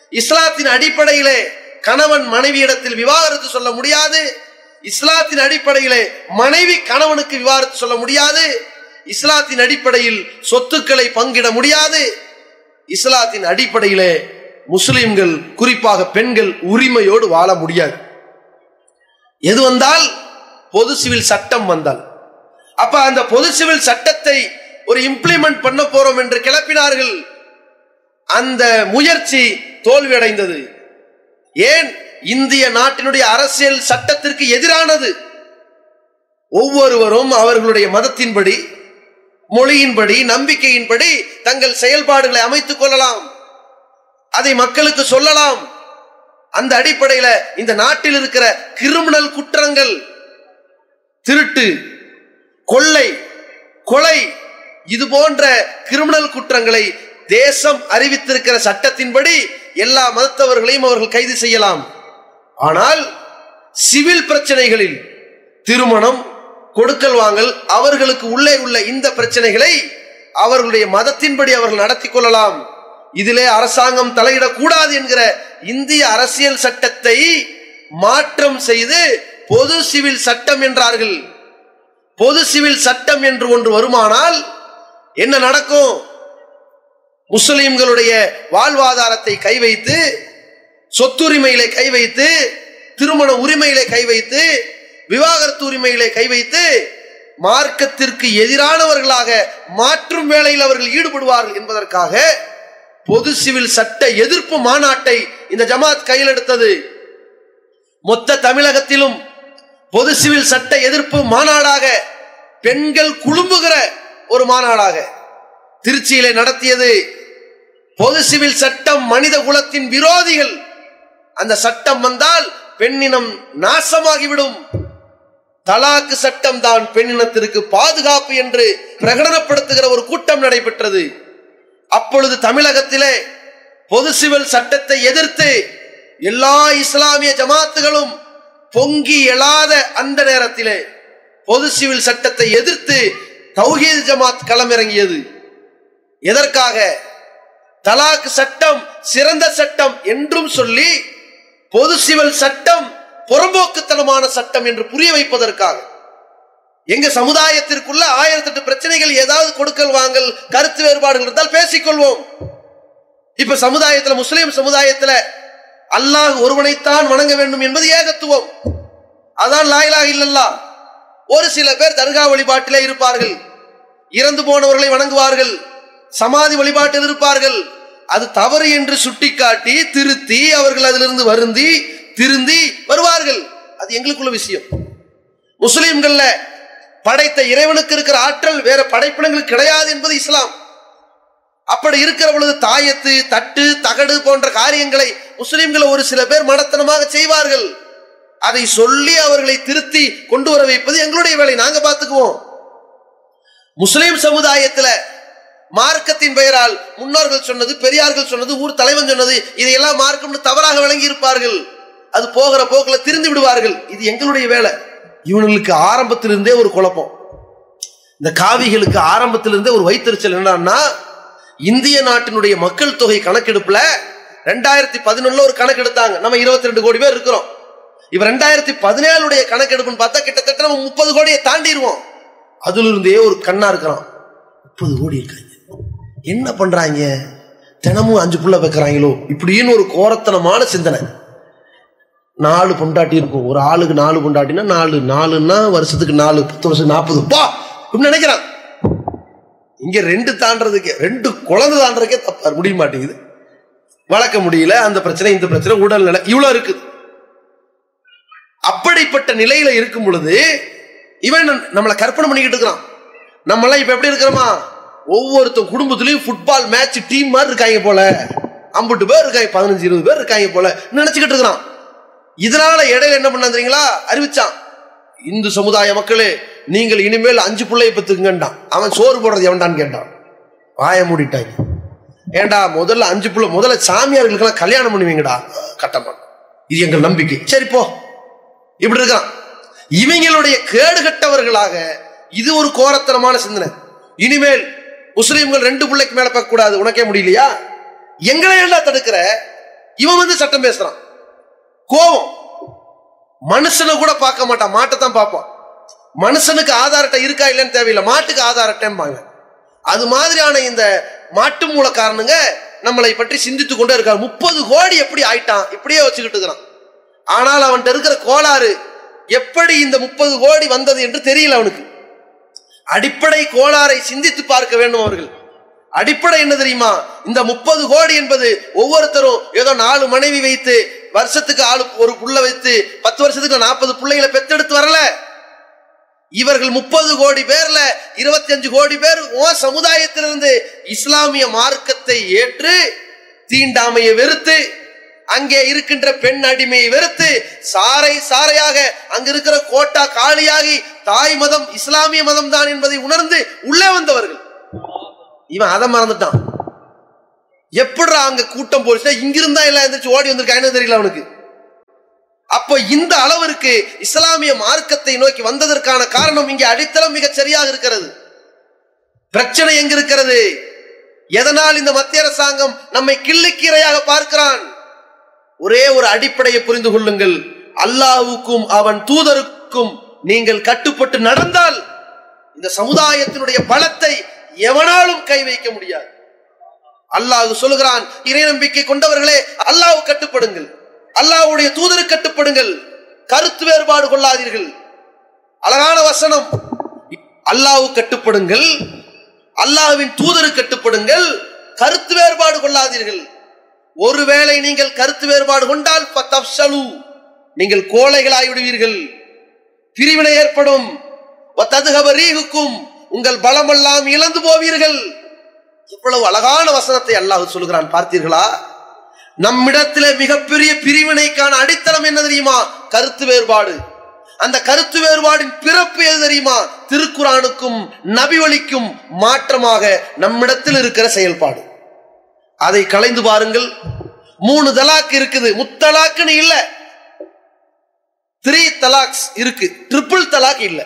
இஸ்லாத்தின் அடிப்படையிலே கணவன் மனைவியிடத்தில் விவாகரத்து சொல்ல முடியாது. இஸ்லாத்தின் அடிப்படையிலே மனைவி கணவனுக்கு விவாகரத்து சொல்ல முடியாது. இஸ்லாத்தின் அடிப்படையில் சொத்துக்களை பங்கிட முடியாது. இஸ்லாத்தின் அடிப்படையிலே முஸ்லிம்கள் குறிப்பாக பெண்கள் உரிமையோடு வாழ முடியாது. எது வந்தால்? பொது சிவில் சட்டம் வந்தால். அப்ப அந்த பொது சிவில் சட்டத்தை ஒரு இம்ப்ளிமெண்ட் பண்ண போறோம் என்று கிளப்பினார்கள். அந்த முயற்சி தோல்வியடைந்தது. ஏன்? இந்திய நாட்டினுடைய அரசியல் சட்டத்திற்கு எதிரானது. ஒவ்வொருவரும் அவர்களுடைய மதத்தின்படி மொழியின்படி நம்பிக்கையின்படி தங்கள் செயல்பாடுகளை அமைத்துக் கொள்ளலாம். அதை மக்களுக்கு சொல்லலாம். அந்த அடிப்படையில இந்த நாட்டில் இருக்கிற கிரிமினல் குற்றங்கள் திருட்டு கொள்ளை கொலை இது போன்ற கிரிமினல் குற்றங்களை தேசம் அறிவித்திருக்கிற சட்டத்தின்படி எல்லா மதத்தவர்களையும் அவர்கள் கைது செய்யலாம். ஆனால் சிவில் பிரச்சனைகளில் திருமணம் கொடுக்கல் வாங்கல் அவர்களுக்கு உள்ளே உள்ள இந்த பிரச்சனைகளை அவர்களுடைய மதத்தின்படி அவர்கள் நடத்தி கொள்ளலாம். இதிலே அரசாங்கம் தலையிடக்கூடாது என்கிற இந்திய அரசியல் சட்டத்தை மாற்றம் செய்து பொது சிவில் சட்டம் என்றார்கள். பொது சிவில் சட்டம் என்று ஒன்று வருமானால் என்ன நடக்கும்? முஸ்லிம்களுடைய வாழ்வாதாரத்தை கை வைத்து சொத்துரிமையிலே கை வைத்து திருமண உரிமையிலே கை வைத்து விவாகரத்து உரிமையிலே கை வைத்து மார்க்கத்திற்கு எதிரானவர்களாக மாற்றும் வேலையில் அவர்கள் ஈடுபடுவார்கள் என்பதற்காக பொது சிவில் சட்ட எதிர்ப்பு மாநாட்டை இந்த ஜமாத் கையில் எடுத்தது. மொத்த தமிழகத்திலும் பொது சிவில் சட்ட எதிர்ப்பு மாநாடாக பெண்கள் குழும்புகிற ஒரு மாநாடாக திருச்சியிலே நடத்தியது. பொது சிவில் சட்டம் மனித குலத்தின் விரோதிகள். அந்த சட்டம் வந்தால் பெண்ணினம் நாசமாகிவிடும். தலாக்கு சட்டம் தான் பெண்ணினத்திற்கு பாதுகாப்பு என்று பிரகடனப்படுத்துகிற ஒரு கூட்டம் நடைபெற்றது. அப்பொழுது தமிழகத்திலே பொது சிவில் சட்டத்தை எதிர்த்து எல்லா இஸ்லாமிய ஜமாத்துகளும் பொங்கி எழாத அந்த நேரத்திலே பொது சிவில் சட்டத்தை எதிர்த்து தௌஹீத் ஜமாத் களமிறங்கியது. எதற்காக? தலாக் சட்டம் சிறந்த சட்டம் என்றும் சொல்லி பொது சிவில் சட்டம் புறம்போக்குத்தனமான சட்டம் என்று புரிய வைப்பதற்காக. எங்க சமுதாயத்திற்குள்ள ஆயிரத்தி எட்டு பிரச்சனைகள் ஏதாவது கொடுக்கல் வாங்கல் கருத்து வேறுபாடுகள் இருந்தால் பேசிக்கொள்வோம். இப்ப சமுதாயத்துல முஸ்லிம் சமுதாயத்துல அல்லாஹ் ஒருவனைத்தான் வணங்க வேண்டும் என்பது ஏகத்துவம். அதான் லாயிலா இல்லல்லா ஒரு சில பேர் தர்கா வழிபாட்டிலே இருப்பார்கள். இறந்து போனவர்களை வணங்குவார்கள். சமாதி வழிபாட்டில் இருப்பார்கள். அது தவறு என்று சுட்டிக்காட்டி திருத்தி அவர்கள் அதிலிருந்து வருந்தி திருந்தி வருவார்கள். அது எங்களுக்குள்ள விஷயம். முஸ்லீம்கள்ல படைத்த இறைவனுக்கு இருக்கிற ஆற்றல் வேற படைப்பினங்களுக்கு கிடையாது என்பது இஸ்லாம். அப்படி இருக்கிற பொழுது தாயத்து தட்டு தகடு போன்ற காரியங்களை முஸ்லிம்கள் ஒரு சில பேர் மனத்தனமாக செய்வார்கள். அதை சொல்லி அவர்களை திருத்தி கொண்டு வர வைப்பது எங்களுடைய வேலை. நாங்க பார்த்துக்குவோம். முஸ்லிம் சமுதாயத்துல மார்க்கத்தின் பெயரால் முன்னோர்கள் சொன்னது பெரியார்கள் சொன்னது ஊர் தலைவன் சொன்னது இதையெல்லாம் மார்க்கம்னு தவறாக விளங்கி இருப்பார்கள் அது போகிற போக்கில் திருந்து விடுவார்கள். இது எங்களுடைய வேலை. இவனுங்களுக்கு ஆரம்பத்திலிருந்தே ஒரு குழப்பம். இந்த காவிகளுக்கு ஆரம்பத்திலிருந்தே ஒரு வைத்தறிச்சல் என்னன்னா இந்திய நாட்டினுடைய மக்கள் தொகை கணக்கெடுப்புல ரெண்டாயிரத்தி பதினொன்னுல ஒரு கணக்கு எடுத்தாங்க நம்ம இருபத்தி ரெண்டு கோடி பேர் இருக்கிறோம். இப்ப ரெண்டாயிரத்தி பதினேழுடைய கணக்கெடுப்புன்னு பார்த்தா கிட்டத்தட்ட நம்ம முப்பது கோடியை தாண்டிடுவோம் அதுல இருந்தே ஒரு கண்ணா இருக்கிறோம் முப்பது கோடி இருக்காங்க என்ன பண்றாங்க? தினமும் அஞ்சு புள்ள வைக்கிறாங்களோ? இப்படின்னு ஒரு கோரத்தனமான சிந்தனை. நாலு பொண்டாட்டி இருக்கும். ஒரு ஆளுக்கு நாலு பொண்டாட்டினா நாலு நாலுன்னா வருஷத்துக்கு நாலு பத்து வருஷம் நாற்பது. பா இப்படி நினைக்கிறான். இங்க ரெண்டு தாண்டதுக்கே ரெண்டு குழந்தை தாண்டதுக்கே தப்பா. முடிய மாட்டேங்குது. வளர்க்க முடியல. அந்த பிரச்சனை இந்த பிரச்சனை உடல்நிலை இவ்வளவு இருக்குது அப்படிப்பட்ட நிலையில இருக்கும் பொழுது இவன் நம்மளை கற்பனை பண்ணிக்கிட்டு இருக்கிறான். நம்மளாம் இப்ப எப்படி இருக்கிறோமா? ஒவ்வொருத்தன் குடும்பத்திலயும் ஃபுட்பால் மேட்ச் டீம் மாதிரி இருக்காங்க போல. ஐம்பட்டு பேர் இருக்காங்க பதினஞ்சு இருபது பேர் இருக்காங்க போல. நினைச்சுக்கிட்டு இருக்கிறான். இதனால இடையில என்ன பண்ண தெரியுங்களா? அறிவிச்சான். இந்து சமுதாய மக்களே நீங்கள் இனிமேல் அஞ்சு பிள்ளைய பத்துக்குங்கன்றான் அவன் சோறு போடுறது எவன்டான்னு கேட்டான். வாய மூடிட்டாங்க. ஏண்டா முதல்ல அஞ்சு பிள்ளை முதல்ல சாமியார்களுக்கெல்லாம் கல்யாணம் பண்ணுவீங்கடா. கட்டமான் இது எங்கள் நம்பிக்கை. சரி போ. இப்படி இருக்கான். இவங்களுடைய கேடு கட்டவர்களாக இது ஒரு கோரத்தனமான சிந்தனை. இனிமேல் முஸ்லீம்கள் ரெண்டு பிள்ளைக்கு மேல பார்க்க கூடாது. உனக்கே முடியலையா? எங்களை எல்லாம் தடுக்கிற? இவன் வந்து சட்டம் பேசுறான். கோபம் மனுஷனை கூட பார்க்க மாட்டான். மாட்டை தான் பார்ப்பான். மனுஷனுக்கு ஆதார் அட்டை இருக்கா இல்லைன்னு தேவையில்லை. மாட்டுக்கு ஆதார் அட்டைம்பாங்க. அது மாதிரியான இந்த மாட்டு மூலக்காரனுங்க நம்மளை பற்றி சிந்தித்து கொண்டே இருக்காரு முப்பது கோடி எப்படி ஆயிட்டான்? இப்படியே வச்சுக்கிட்டு இருக்கிறான். ஆனால் அவன்கிட்ட இருக்கிற கோளாறு எப்படி இந்த முப்பது கோடி வந்தது என்று தெரியல அவனுக்கு. அடிப்படை கோளாறை சிந்தித்து பார்க்க வேண்டும் அவர்கள். அடிப்படை என்ன தெரியுமா? இந்த முப்பது கோடி என்பது ஒவ்வொருத்தரும் ஏதோ நாலு மனைவி வைத்து வருஷத்துக்கு ஆளு ஒரு புள்ள வைத்து பத்து வருஷத்துக்கு நாற்பது பிள்ளைகளை பெத்தெடுத்து வரல. இவர்கள் முப்பது கோடி பேர்ல இருபத்தி அஞ்சு கோடி பேர் ஓ சமுதாயத்திலிருந்து இஸ்லாமிய மார்க்கத்தை ஏற்று தீண்டாமையை வெறுத்து அங்கே இருக்கின்ற பெண் அடிமையை வெறுத்து சாரை சாரையாக அங்க இருக்கிற கோட்டா காலியாகி தாய் மதம் இஸ்லாமிய மதம் தான் என்பதை உணர்ந்து உள்ளே வந்தவர்கள். இவன் அதை மறந்துட்டான். எப்படிடா அங்க கூட்டம் போலீஸ் இங்கிருந்தா எல்லாம் எந்திரிச்சு ஓடி வந்திருக்காங்கன்னு தெரியல அவனுக்கு. அப்போ இந்த அளவிற்கு இஸ்லாமிய மார்க்கத்தை நோக்கி வந்ததற்கான காரணம் இங்கே அடித்தளம் மிகச் சரியாக இருக்கிறது. பிரச்சனை எங்க இருக்கிறது எதனால் இந்த மத்திய அரசாங்கம் நம்மை கிள்ளுக்கீரையாக பார்க்கிறான்? ஒரே ஒரு அடிப்படையை புரிந்து கொள்ளுங்கள். அல்லாவுக்கும் அவன் தூதருக்கும் நீங்கள் கட்டுப்பட்டு நடந்தால் இந்த சமுதாயத்தினுடைய பலத்தை எவனாலும் கை வைக்க முடியாது. அல்லாஹ் சொல்லுகிறான் இறை நம்பிக்கை கொண்டவர்களே அல்லாஹ் கட்டுப்படுங்கள். அல்லாஹ்வுடைய தூதரு கட்டுப்படுங்கள். கருத்து வேறுபாடு கொள்ளாதீர்கள். அழகான வசனம். அல்லாஹ் கட்டுப்படுங்கள். அல்லாஹ்வின் தூதரு கட்டுப்படுங்கள். கருத்து வேறுபாடு கொள்ளாதீர்கள். ஒருவேளை நீங்கள் கருத்து வேறுபாடு கொண்டால் நீங்கள் கோழைகளாய் விடுவீர்கள் பிரிவினை ஏற்படும். ரீகுக்கும் உங்கள் பலமெல்லாம் இழந்து போவீர்கள். இவ்வளவு அழகான வசனத்தை அல்லாஹ் சொல்லுகிறான் பார்த்தீர்களா? நம்மிடத்திலே மிகப்பெரிய பிரிவினைக்கான அடித்தளம் என்ன தெரியுமா? கருத்து வேறுபாடு. அந்த கருத்து வேறுபாடின் பிறப்பு எது தெரியுமா? திருக்குறானுக்கும் நபிவழிக்கும் மாற்றமாக நம்மிடத்தில் இருக்கிற செயல்பாடு. அதை கலைந்து பாருங்கள். மூணு தலாக் இருக்குது. முத்தலாக்குன்னு இல்ல. த்ரீ தலாக்ஸ் இருக்கு. ட்ரிபிள் தலாக் இல்ல.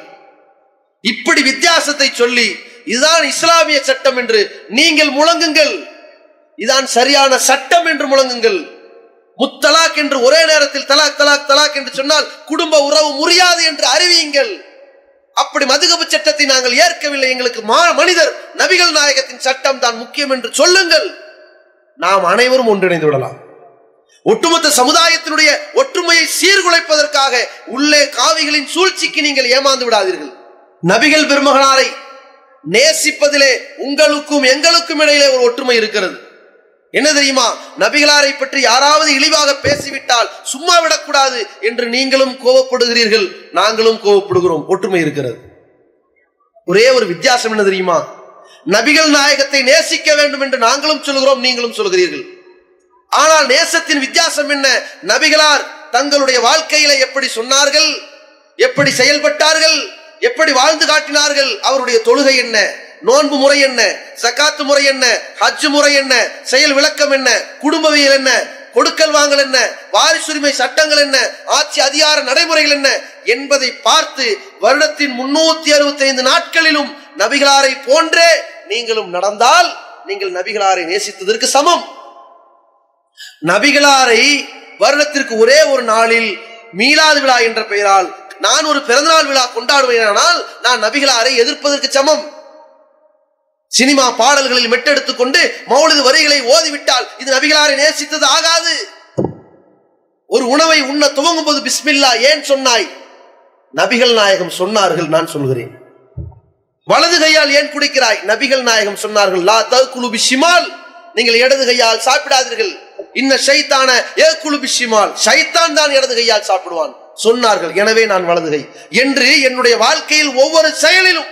இப்படி வித்தியாசத்தை சொல்லி இதுதான் இஸ்லாமிய சட்டம் என்று நீங்கள் முழங்குங்கள். இதான் சரியான சட்டம் என்று முழங்குங்கள். முத்தலாக் என்று ஒரே நேரத்தில் தலாக் தலாக் தலாக் என்று சொன்னால் குடும்ப உறவு முறியாது என்று அறிவியுங்கள். அப்படி மதுகபு சட்டத்தை நாங்கள் ஏற்கவில்லை. எங்களுக்கு மா- மனிதர் நபிகள் நாயகத்தின் சட்டம் தான் முக்கியம் என்று சொல்லுங்கள். நாம் அனைவரும் ஒன்றிணைந்து விடலாம். ஒட்டுமொத்த சமுதாயத்தினுடைய ஒற்றுமையை சீர்குலைப்பதற்காக உள்ளே காவிகளின் சூழ்ச்சிக்கு நீங்கள் ஏமாந்து விடாதீர்கள். நபிகள் பெருமகனாரை நேசிப்பதிலே உங்களுக்கும் எங்களுக்கும் இடையிலே ஒரு ஒற்றுமை இருக்கிறது. என்ன தெரியுமா? நபிகளாரை பற்றி யாராவது இழிவாக பேசிவிட்டால் சும்மா விடக்கூடாது என்று நீங்களும் கோவப்படுகிறீர்கள் நாங்களும் கோவப்படுகிறோம். ஒற்றுமை இருக்கிறது. ஒரே ஒரு வித்தியாசம் என்ன தெரியுமா? நபிகள் நாயகத்தை நேசிக்க வேண்டும் என்று நாங்களும் சொல்கிறோம் நீங்களும் சொல்கிறீர்கள் ஆனால் நேசத்தின் வித்தியாசம் என்ன? நபிகளார் தங்களுடைய வாழ்க்கையில எப்படி சொன்னார்கள்? எப்படி செயல்பட்டார்கள்? எப்படி வாழ்ந்து காட்டினார்கள்? அவருடைய தொழுகை என்ன? நோன்பு முறை என்ன? சக்காத்து முறை என்ன? ஹஜ் முறை என்ன? செயல் விளக்கம் என்ன? குடும்பவியல் என்ன? கொடுக்கல் வாங்கல் என்ன? வாரிசுரிமை சட்டங்கள் என்ன? ஆட்சி அதிகார நடைமுறைகள் என்ன? என்பதை பார்த்து வருடத்தின் முன்னூத்தி அறுபத்தி ஐந்து நாட்களிலும் நபிகளாரை போன்றே நீங்களும் நடந்தால் நீங்கள் நபிகளாரை நேசித்ததற்கு சமம். நபிகளாரை வருடத்திற்கு ஒரே ஒரு நாளில் மீளாது விழா என்ற பெயரால் நான் ஒரு பிறந்தநாள் விழா கொண்டாடுவேனானால் நான் நபிகளாரை எதிர்ப்பதற்கு சமம். சினிமா பாடல்களில் மெட்டெடுத்துக் கொண்டு மௌலிது வரிகளை ஓதிவிட்டால் இது நபிகளாரை நேசித்தது ஆகாது. ஒரு உணவை உண்ண துவங்கும் போது பிஸ்மில்லா ஏன் சொன்னாய்? நபிகள் நாயகம் சொன்னார்கள் நான் சொல்கிறேன். வலது கையால் ஏன் குடிக்கிறாய்? நபிகள் நாயகம் சொன்னார்கள் லா தகுலு பிஷிமால். நீங்கள் இடது கையால் சாப்பிடாதீர்கள். இன்ன ஷைத்தான ஏ பிஷிமால். ஷைத்தான் தான் இடது கையால் சாப்பிடுவான். சொன்னார்கள் எனவே நான் வலது கை. என்று என்னுடைய வாழ்க்கையில் ஒவ்வொரு செயலிலும்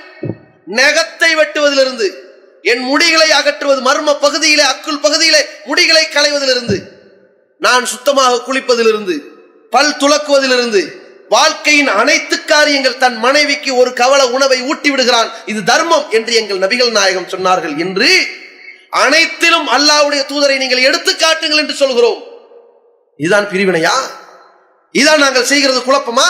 நகத்தை வெட்டுவதிலிருந்து என் முடிகளை அகற்றுவது மர்ம பகுதியிலே அக்குள் பகுதியிலே முடிகளை களைவதிலிருந்து நான் சுத்தமாக குளிப்பதிலிருந்து பல் துலக்குவதிலிருந்து வாழ்க்கையின் அனைத்து காரியங்கள் தன் மனைவிக்கு ஒரு கவல உணவை ஊட்டி விடுகிறான். இது தர்மம் என்று எங்கள் நபிகள் நாயகம் சொன்னார்கள். என்று அனைத்திலும் அல்லாஹ்வுடைய தூதரை நீங்கள் எடுத்து காட்டுங்கள் என்று சொல்கிறோம். இதுதான் பிரிவினையா? இதான் நாங்கள் செய்கிறது குழப்பமா?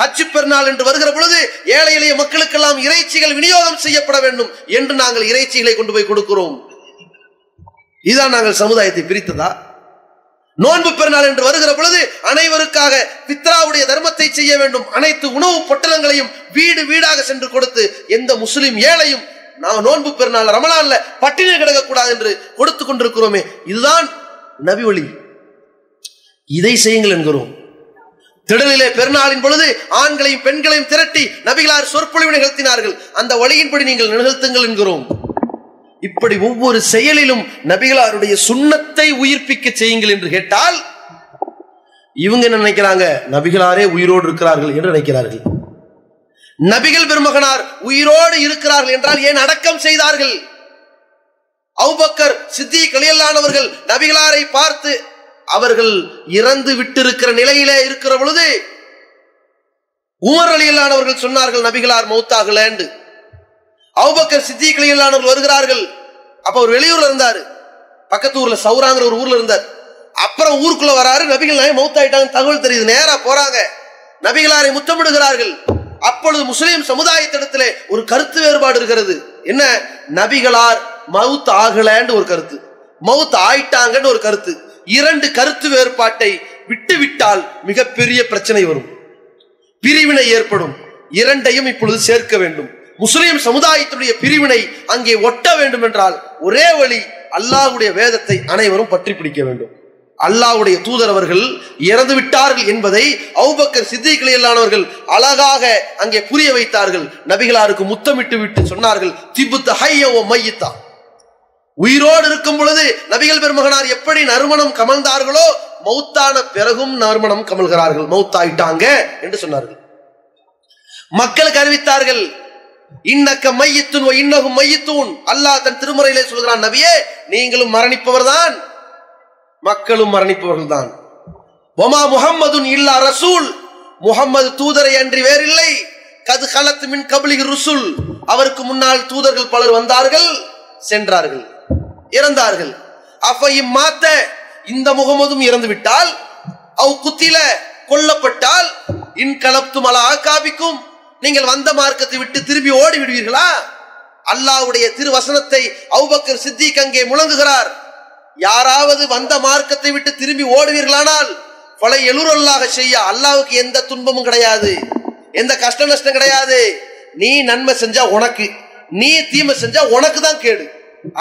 ஹச்சு பெருநாள் என்று வருகிற பொழுது ஏழை எளிய மக்களுக்கெல்லாம் இறைச்சிகள் விநியோகம் செய்யப்பட வேண்டும் என்று நாங்கள் இறைச்சிகளை கொண்டு போய் கொடுக்கிறோம். இதுதான் நாங்கள் சமுதாயத்தை பிரித்ததா? நோன்பு பெருநாள் என்று வருகிற பொழுது அனைவருக்காக பித்ராவுடைய தர்மத்தை செய்ய வேண்டும். அனைத்து உணவு பொட்டலங்களையும் வீடு வீடாக சென்று கொடுத்து எந்த முஸ்லிம் ஏழையும் நாம் நோன்பு பெருநாள் ரமலான்ல பட்டினி கிடக்கக்கூடாது என்று கொடுத்து கொண்டிருக்கிறோமே. இதுதான் நபி ஒளி இதை செய்யுங்கள் என்கிறோம். திடலிலே பெருநாளின் பொழுது ஆண்களையும் பெண்களையும் திரட்டி நபிகளார் சொற்பொழிவு நிகழ்த்தினார்கள். அந்த வழியின்படி நீங்கள் நிகழ்த்துங்கள் என்கிறோம். இப்படி ஒவ்வொரு செயலிலும் நபிகளாருடைய சுண்ணத்தை உயிர்ப்பிக்க செய்யுங்கள் என்று கேட்டால் இவங்க என்ன நினைக்கிறாங்க? நபிகளாரே உயிரோடு இருக்கிறார்கள் என்று நினைக்கிறார்கள். நபிகள் பெருமகனார் உயிரோடு இருக்கிறார்கள் என்றால் ஏன் அடக்கம் செய்தார்கள்? அவுபக்கர் சித்தி கலியல்லானவர்கள் நபிகளாரை பார்த்து அவர்கள் இறந்து விட்டிருக்கிற நிலையிலே இருக்கிற பொழுது உமர் அலியல்லானவர்கள் சொன்னார்கள் நபிகளார் மௌத்தாகல அபுபக்கர் சித்திகளானவர்கள் வருகிறார்கள். அப்ப அவர் வெளியூர்ல இருந்தாரு. பக்கத்து ஊர்ல சௌராங்கிற ஒரு ஊர்ல இருந்தார். அப்புறம் ஊருக்குள்ள வராரு. நபிகள் நாயம் மௌத்தாயிட்டாங்க. தகவல் தெரியுது. நேரா போறாங்க. நபிகளாரை முத்தமிடுகிறார்கள். அப்பொழுது முஸ்லிம் சமுதாயத்திடத்திலே ஒரு கருத்து வேறுபாடு இருக்கிறது. என்ன? நபிகளார் மவுத் ஆகலன்னு ஒரு கருத்து. மவுத் ஆயிட்டாங்கன்னு ஒரு கருத்து. இரண்டு கருத்து வேறுபாட்டை விட்டு விட்டால் மிகப்பெரிய பிரச்சனை வரும். பிரிவினை ஏற்படும். இரண்டையும் இப்பொழுது சேர்க்க வேண்டும். முஸ்லிம் சமுதாயத்துடைய பிரிவினை அங்கே ஒட்ட வேண்டும் என்றால் ஒரே வழி அல்லாஹ்வுடைய வேதத்தை அனைவரும் பற்றி பிடிக்க வேண்டும். அல்லாவுடைய தூதர் அவர்கள் இறந்து விட்டார்கள் என்பதை அவுபக்கர் சித்திகளையிலானவர்கள் அழகாக அங்கே புரிய வைத்தார்கள். நபிகளாருக்கு முத்தமிட்டு விட்டு சொன்னார்கள் திபுத்த ஹைய ஓ மையித்தா. உயிரோடு இருக்கும் பொழுது நபிகள் பெருமகனார் எப்படி நறுமணம் கமழ்ந்தார்களோ மௌத்தான பிறகும் நறுமணம் கமழ்கிறார்கள். மௌத்தாயிட்டாங்க என்று சொன்னார்கள். மக்களுக்கு அறிவித்தார்கள் இன்னக்க மையத்துன் இன்னகும் மையத்தூன். அல்லாஹ் தன் திருமுறையிலே சொல்கிறான் நபியே நீங்களும் மரணிப்பவர்தான். மக்களும் மரணிப்பவர்கள் தான் ஒமா முகம்மதுன் இல்லா ரசூல். முகம்மது தூதரை அன்றி வேறில்லை. கது கலத்து மின் கபலி ருசுல். அவருக்கு முன்னால் தூதர்கள் பலர் வந்தார்கள் சென்றார்கள் இறந்தார்கள். அப்ப இம்மாத்த இந்த முகமதும் இறந்து விட்டால் அவ் குத்தில கொல்லப்பட்டால் இன் கலப்தும் அலா காபிக்கும் நீங்கள் வந்த மார்க்கத்தை விட்டு திரும்பி ஓடி விடுவீர்களா அல்லாவுடைய திருவசனத்தை அவுபக்கர் சித்திக் அங்கே முழங்குகிறார். யாராவது வந்த மார்க்கத்தை விட்டு திரும்பி ஓடுவீர்களானால் கொலை எழுரல்லாக செய்ய அல்லாவுக்கு எந்த துன்பமும் கிடையாது. எந்த கஷ்ட நஷ்டம் கிடையாது. நீ நன்மை செஞ்சா உனக்கு. நீ தீமை செஞ்சா உனக்கு தான் கேடு.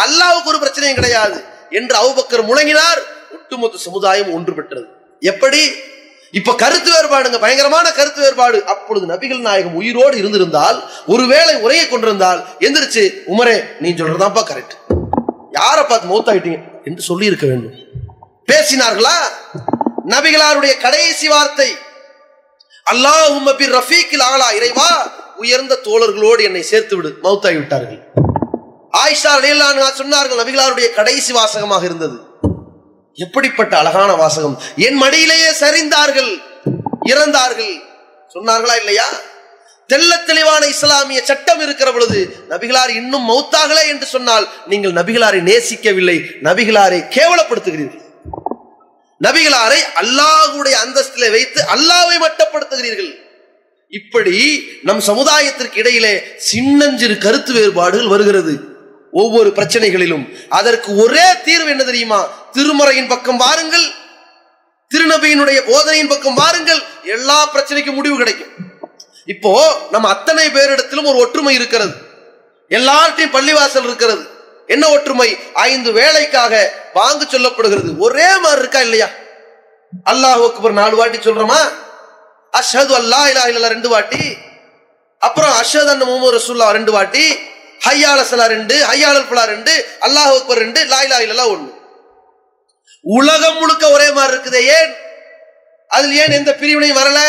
அல்லாவுக்கு ஒரு பிரச்சனையும் கிடையாது. என்று அவுபக்கர் முழங்கினார். ஒட்டுமொத்த சமுதாயம் ஒன்று பெற்றது. எப்படி? இப்ப கருத்து வேறுபாடுங்க பயங்கரமான கருத்து வேறுபாடு. அப்பொழுது நபிகள் நாயகம் உயிரோடு இருந்திருந்தால் ஒருவேளை உரையை கொண்டிருந்தால் எந்திரிச்சு உமரே நீ சொல்றதாப்பா கரெக்ட் யாரை பார்த்து மௌத்தாயிட்டீங்க? என்று சொல்லி இருக்க வேண்டும். பேசினார்களா? நபிகளாருடைய கடைசி வார்த்தை அல்லாஹ் உம்மபி ரஃபீக்கில் ஆலா இறைவா உயர்ந்த தோழர்களோடு என்னை சேர்த்து விடு. மௌத்தாகி விட்டார்கள் ஆயிஷா சொன்னார்கள் நபிகளாருடைய கடைசி வாசகமாக இருந்தது. எப்படிப்பட்ட அழகான வாசகம்? என் மடியிலேயே சரிந்தார்கள் இறந்தார்கள். சொன்னார்களா இல்லையா? தெல்ல தெளிவான இஸ்லாமிய சட்டம் இருக்கிற பொழுது நபிகளார் இன்னும் மௌத்தாகலே என்று சொன்னால் நீங்கள் நபிகளாரை நேசிக்கவில்லை நபிகளாரை கேவலப்படுத்துகிறீர்கள். நபிகளாரை அல்லாஹுடைய அந்தஸ்திலே வைத்து அல்லாவை மட்டப்படுத்துகிறீர்கள். இப்படி நம் சமுதாயத்திற்கு இடையிலே சின்னஞ்சிறு கருத்து வேறுபாடுகள் வருகிறது. ஒவ்வொரு பிரச்சனைகளிலும். அதற்கு ஒரே தீர்வு என்ன தெரியுமா? திருமறையின் பக்கம் வாருங்கள். திருநபியினுடைய போதனையின் பக்கம் வாருங்கள். எல்லா பிரச்சனைக்கும் முடிவு கிடைக்கும். இப்போ நம்ம அத்தனை பேரிடத்திலும் ஒரு ஒற்றுமை இருக்கிறது. எல்லார்ட்டையும் பள்ளிவாசல் இருக்கிறது. என்ன ஒற்றுமை? ஐந்து வேலைக்காக வாங்கு சொல்லப்படுகிறது. ஒரே மாதிரி இருக்கா இல்லையா? அல்லாஹ் அக்பர் நாலு வாட்டி சொல்றோமா? அஷது அல்லா இல்லா இல்லா ரெண்டு வாட்டி. அப்புறம் அஷத் அண்ணன் முகமது ரசூல்லா ரெண்டு வாட்டி. ஹையால சலா ரெண்டு ஹையாளல் ஃபலா ரெண்டு அல்லாஹ் அக்பர் ரெண்டு லாயிலா இல்லா ஒண்ணு. உலகம் முழுக்க ஒரே மாதிரி இருக்குதே ஏன்? அதில் ஏன் எந்த பிரிவினையும் வரல?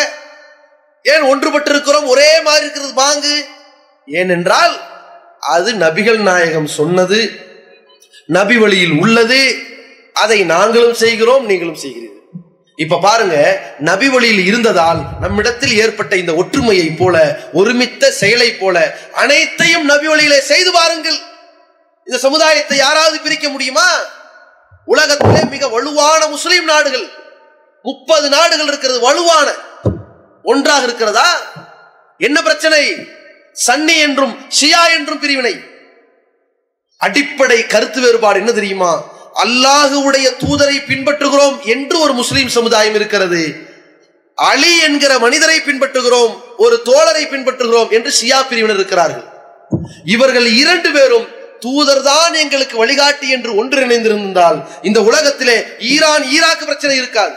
ஏன் ஒன்றுபட்டு இருக்கிறோம் ஒரே மாதிரி இருக்கிறது பாங்கு ஏனென்றால் அது நபிகள் நாயகம் சொன்னது நபி வழியில் உள்ளது. அதை நாங்களும் செய்கிறோம் நீங்களும் செய்கிறீர்கள். இப்ப பாருங்க நபி வழியில் இருந்ததால் நம்மிடத்தில் ஏற்பட்ட இந்த ஒற்றுமையை போல ஒருமித்த செயலை போல அனைத்தையும் நபி வழியிலே செய்து பாருங்கள். இந்த சமுதாயத்தை யாராவது பிரிக்க முடியுமா? உலகத்திலே மிக வலுவான முஸ்லீம் நாடுகள். முப்பது நாடுகள் இருக்கிறது வலுவான. ஒன்றாக இருக்கிறதா? என்ன பிரச்சனை? சன்னி என்றும் ஷியா என்றும் பிரிவினை. அடிப்படை கருத்து வேறுபாடு என்ன தெரியுமா? அல்லாஹுடைய தூதரை பின்பற்றுகிறோம் என்று ஒரு முஸ்லீம் சமுதாயம் இருக்கிறது. அலி என்கிற மனிதரை பின்பற்றுகிறோம் ஒரு தோழரை பின்பற்றுகிறோம் என்று ஷியா பிரிவினர் இருக்கிறார்கள். இவர்கள் இரண்டு பேரும் தூதர் தான் எங்களுக்கு வழிகாட்டி என்று ஒன்றிணைந்திருந்தால் இந்த உலகத்திலே ஈரான் ஈராக் பிரச்சனை இருக்காது.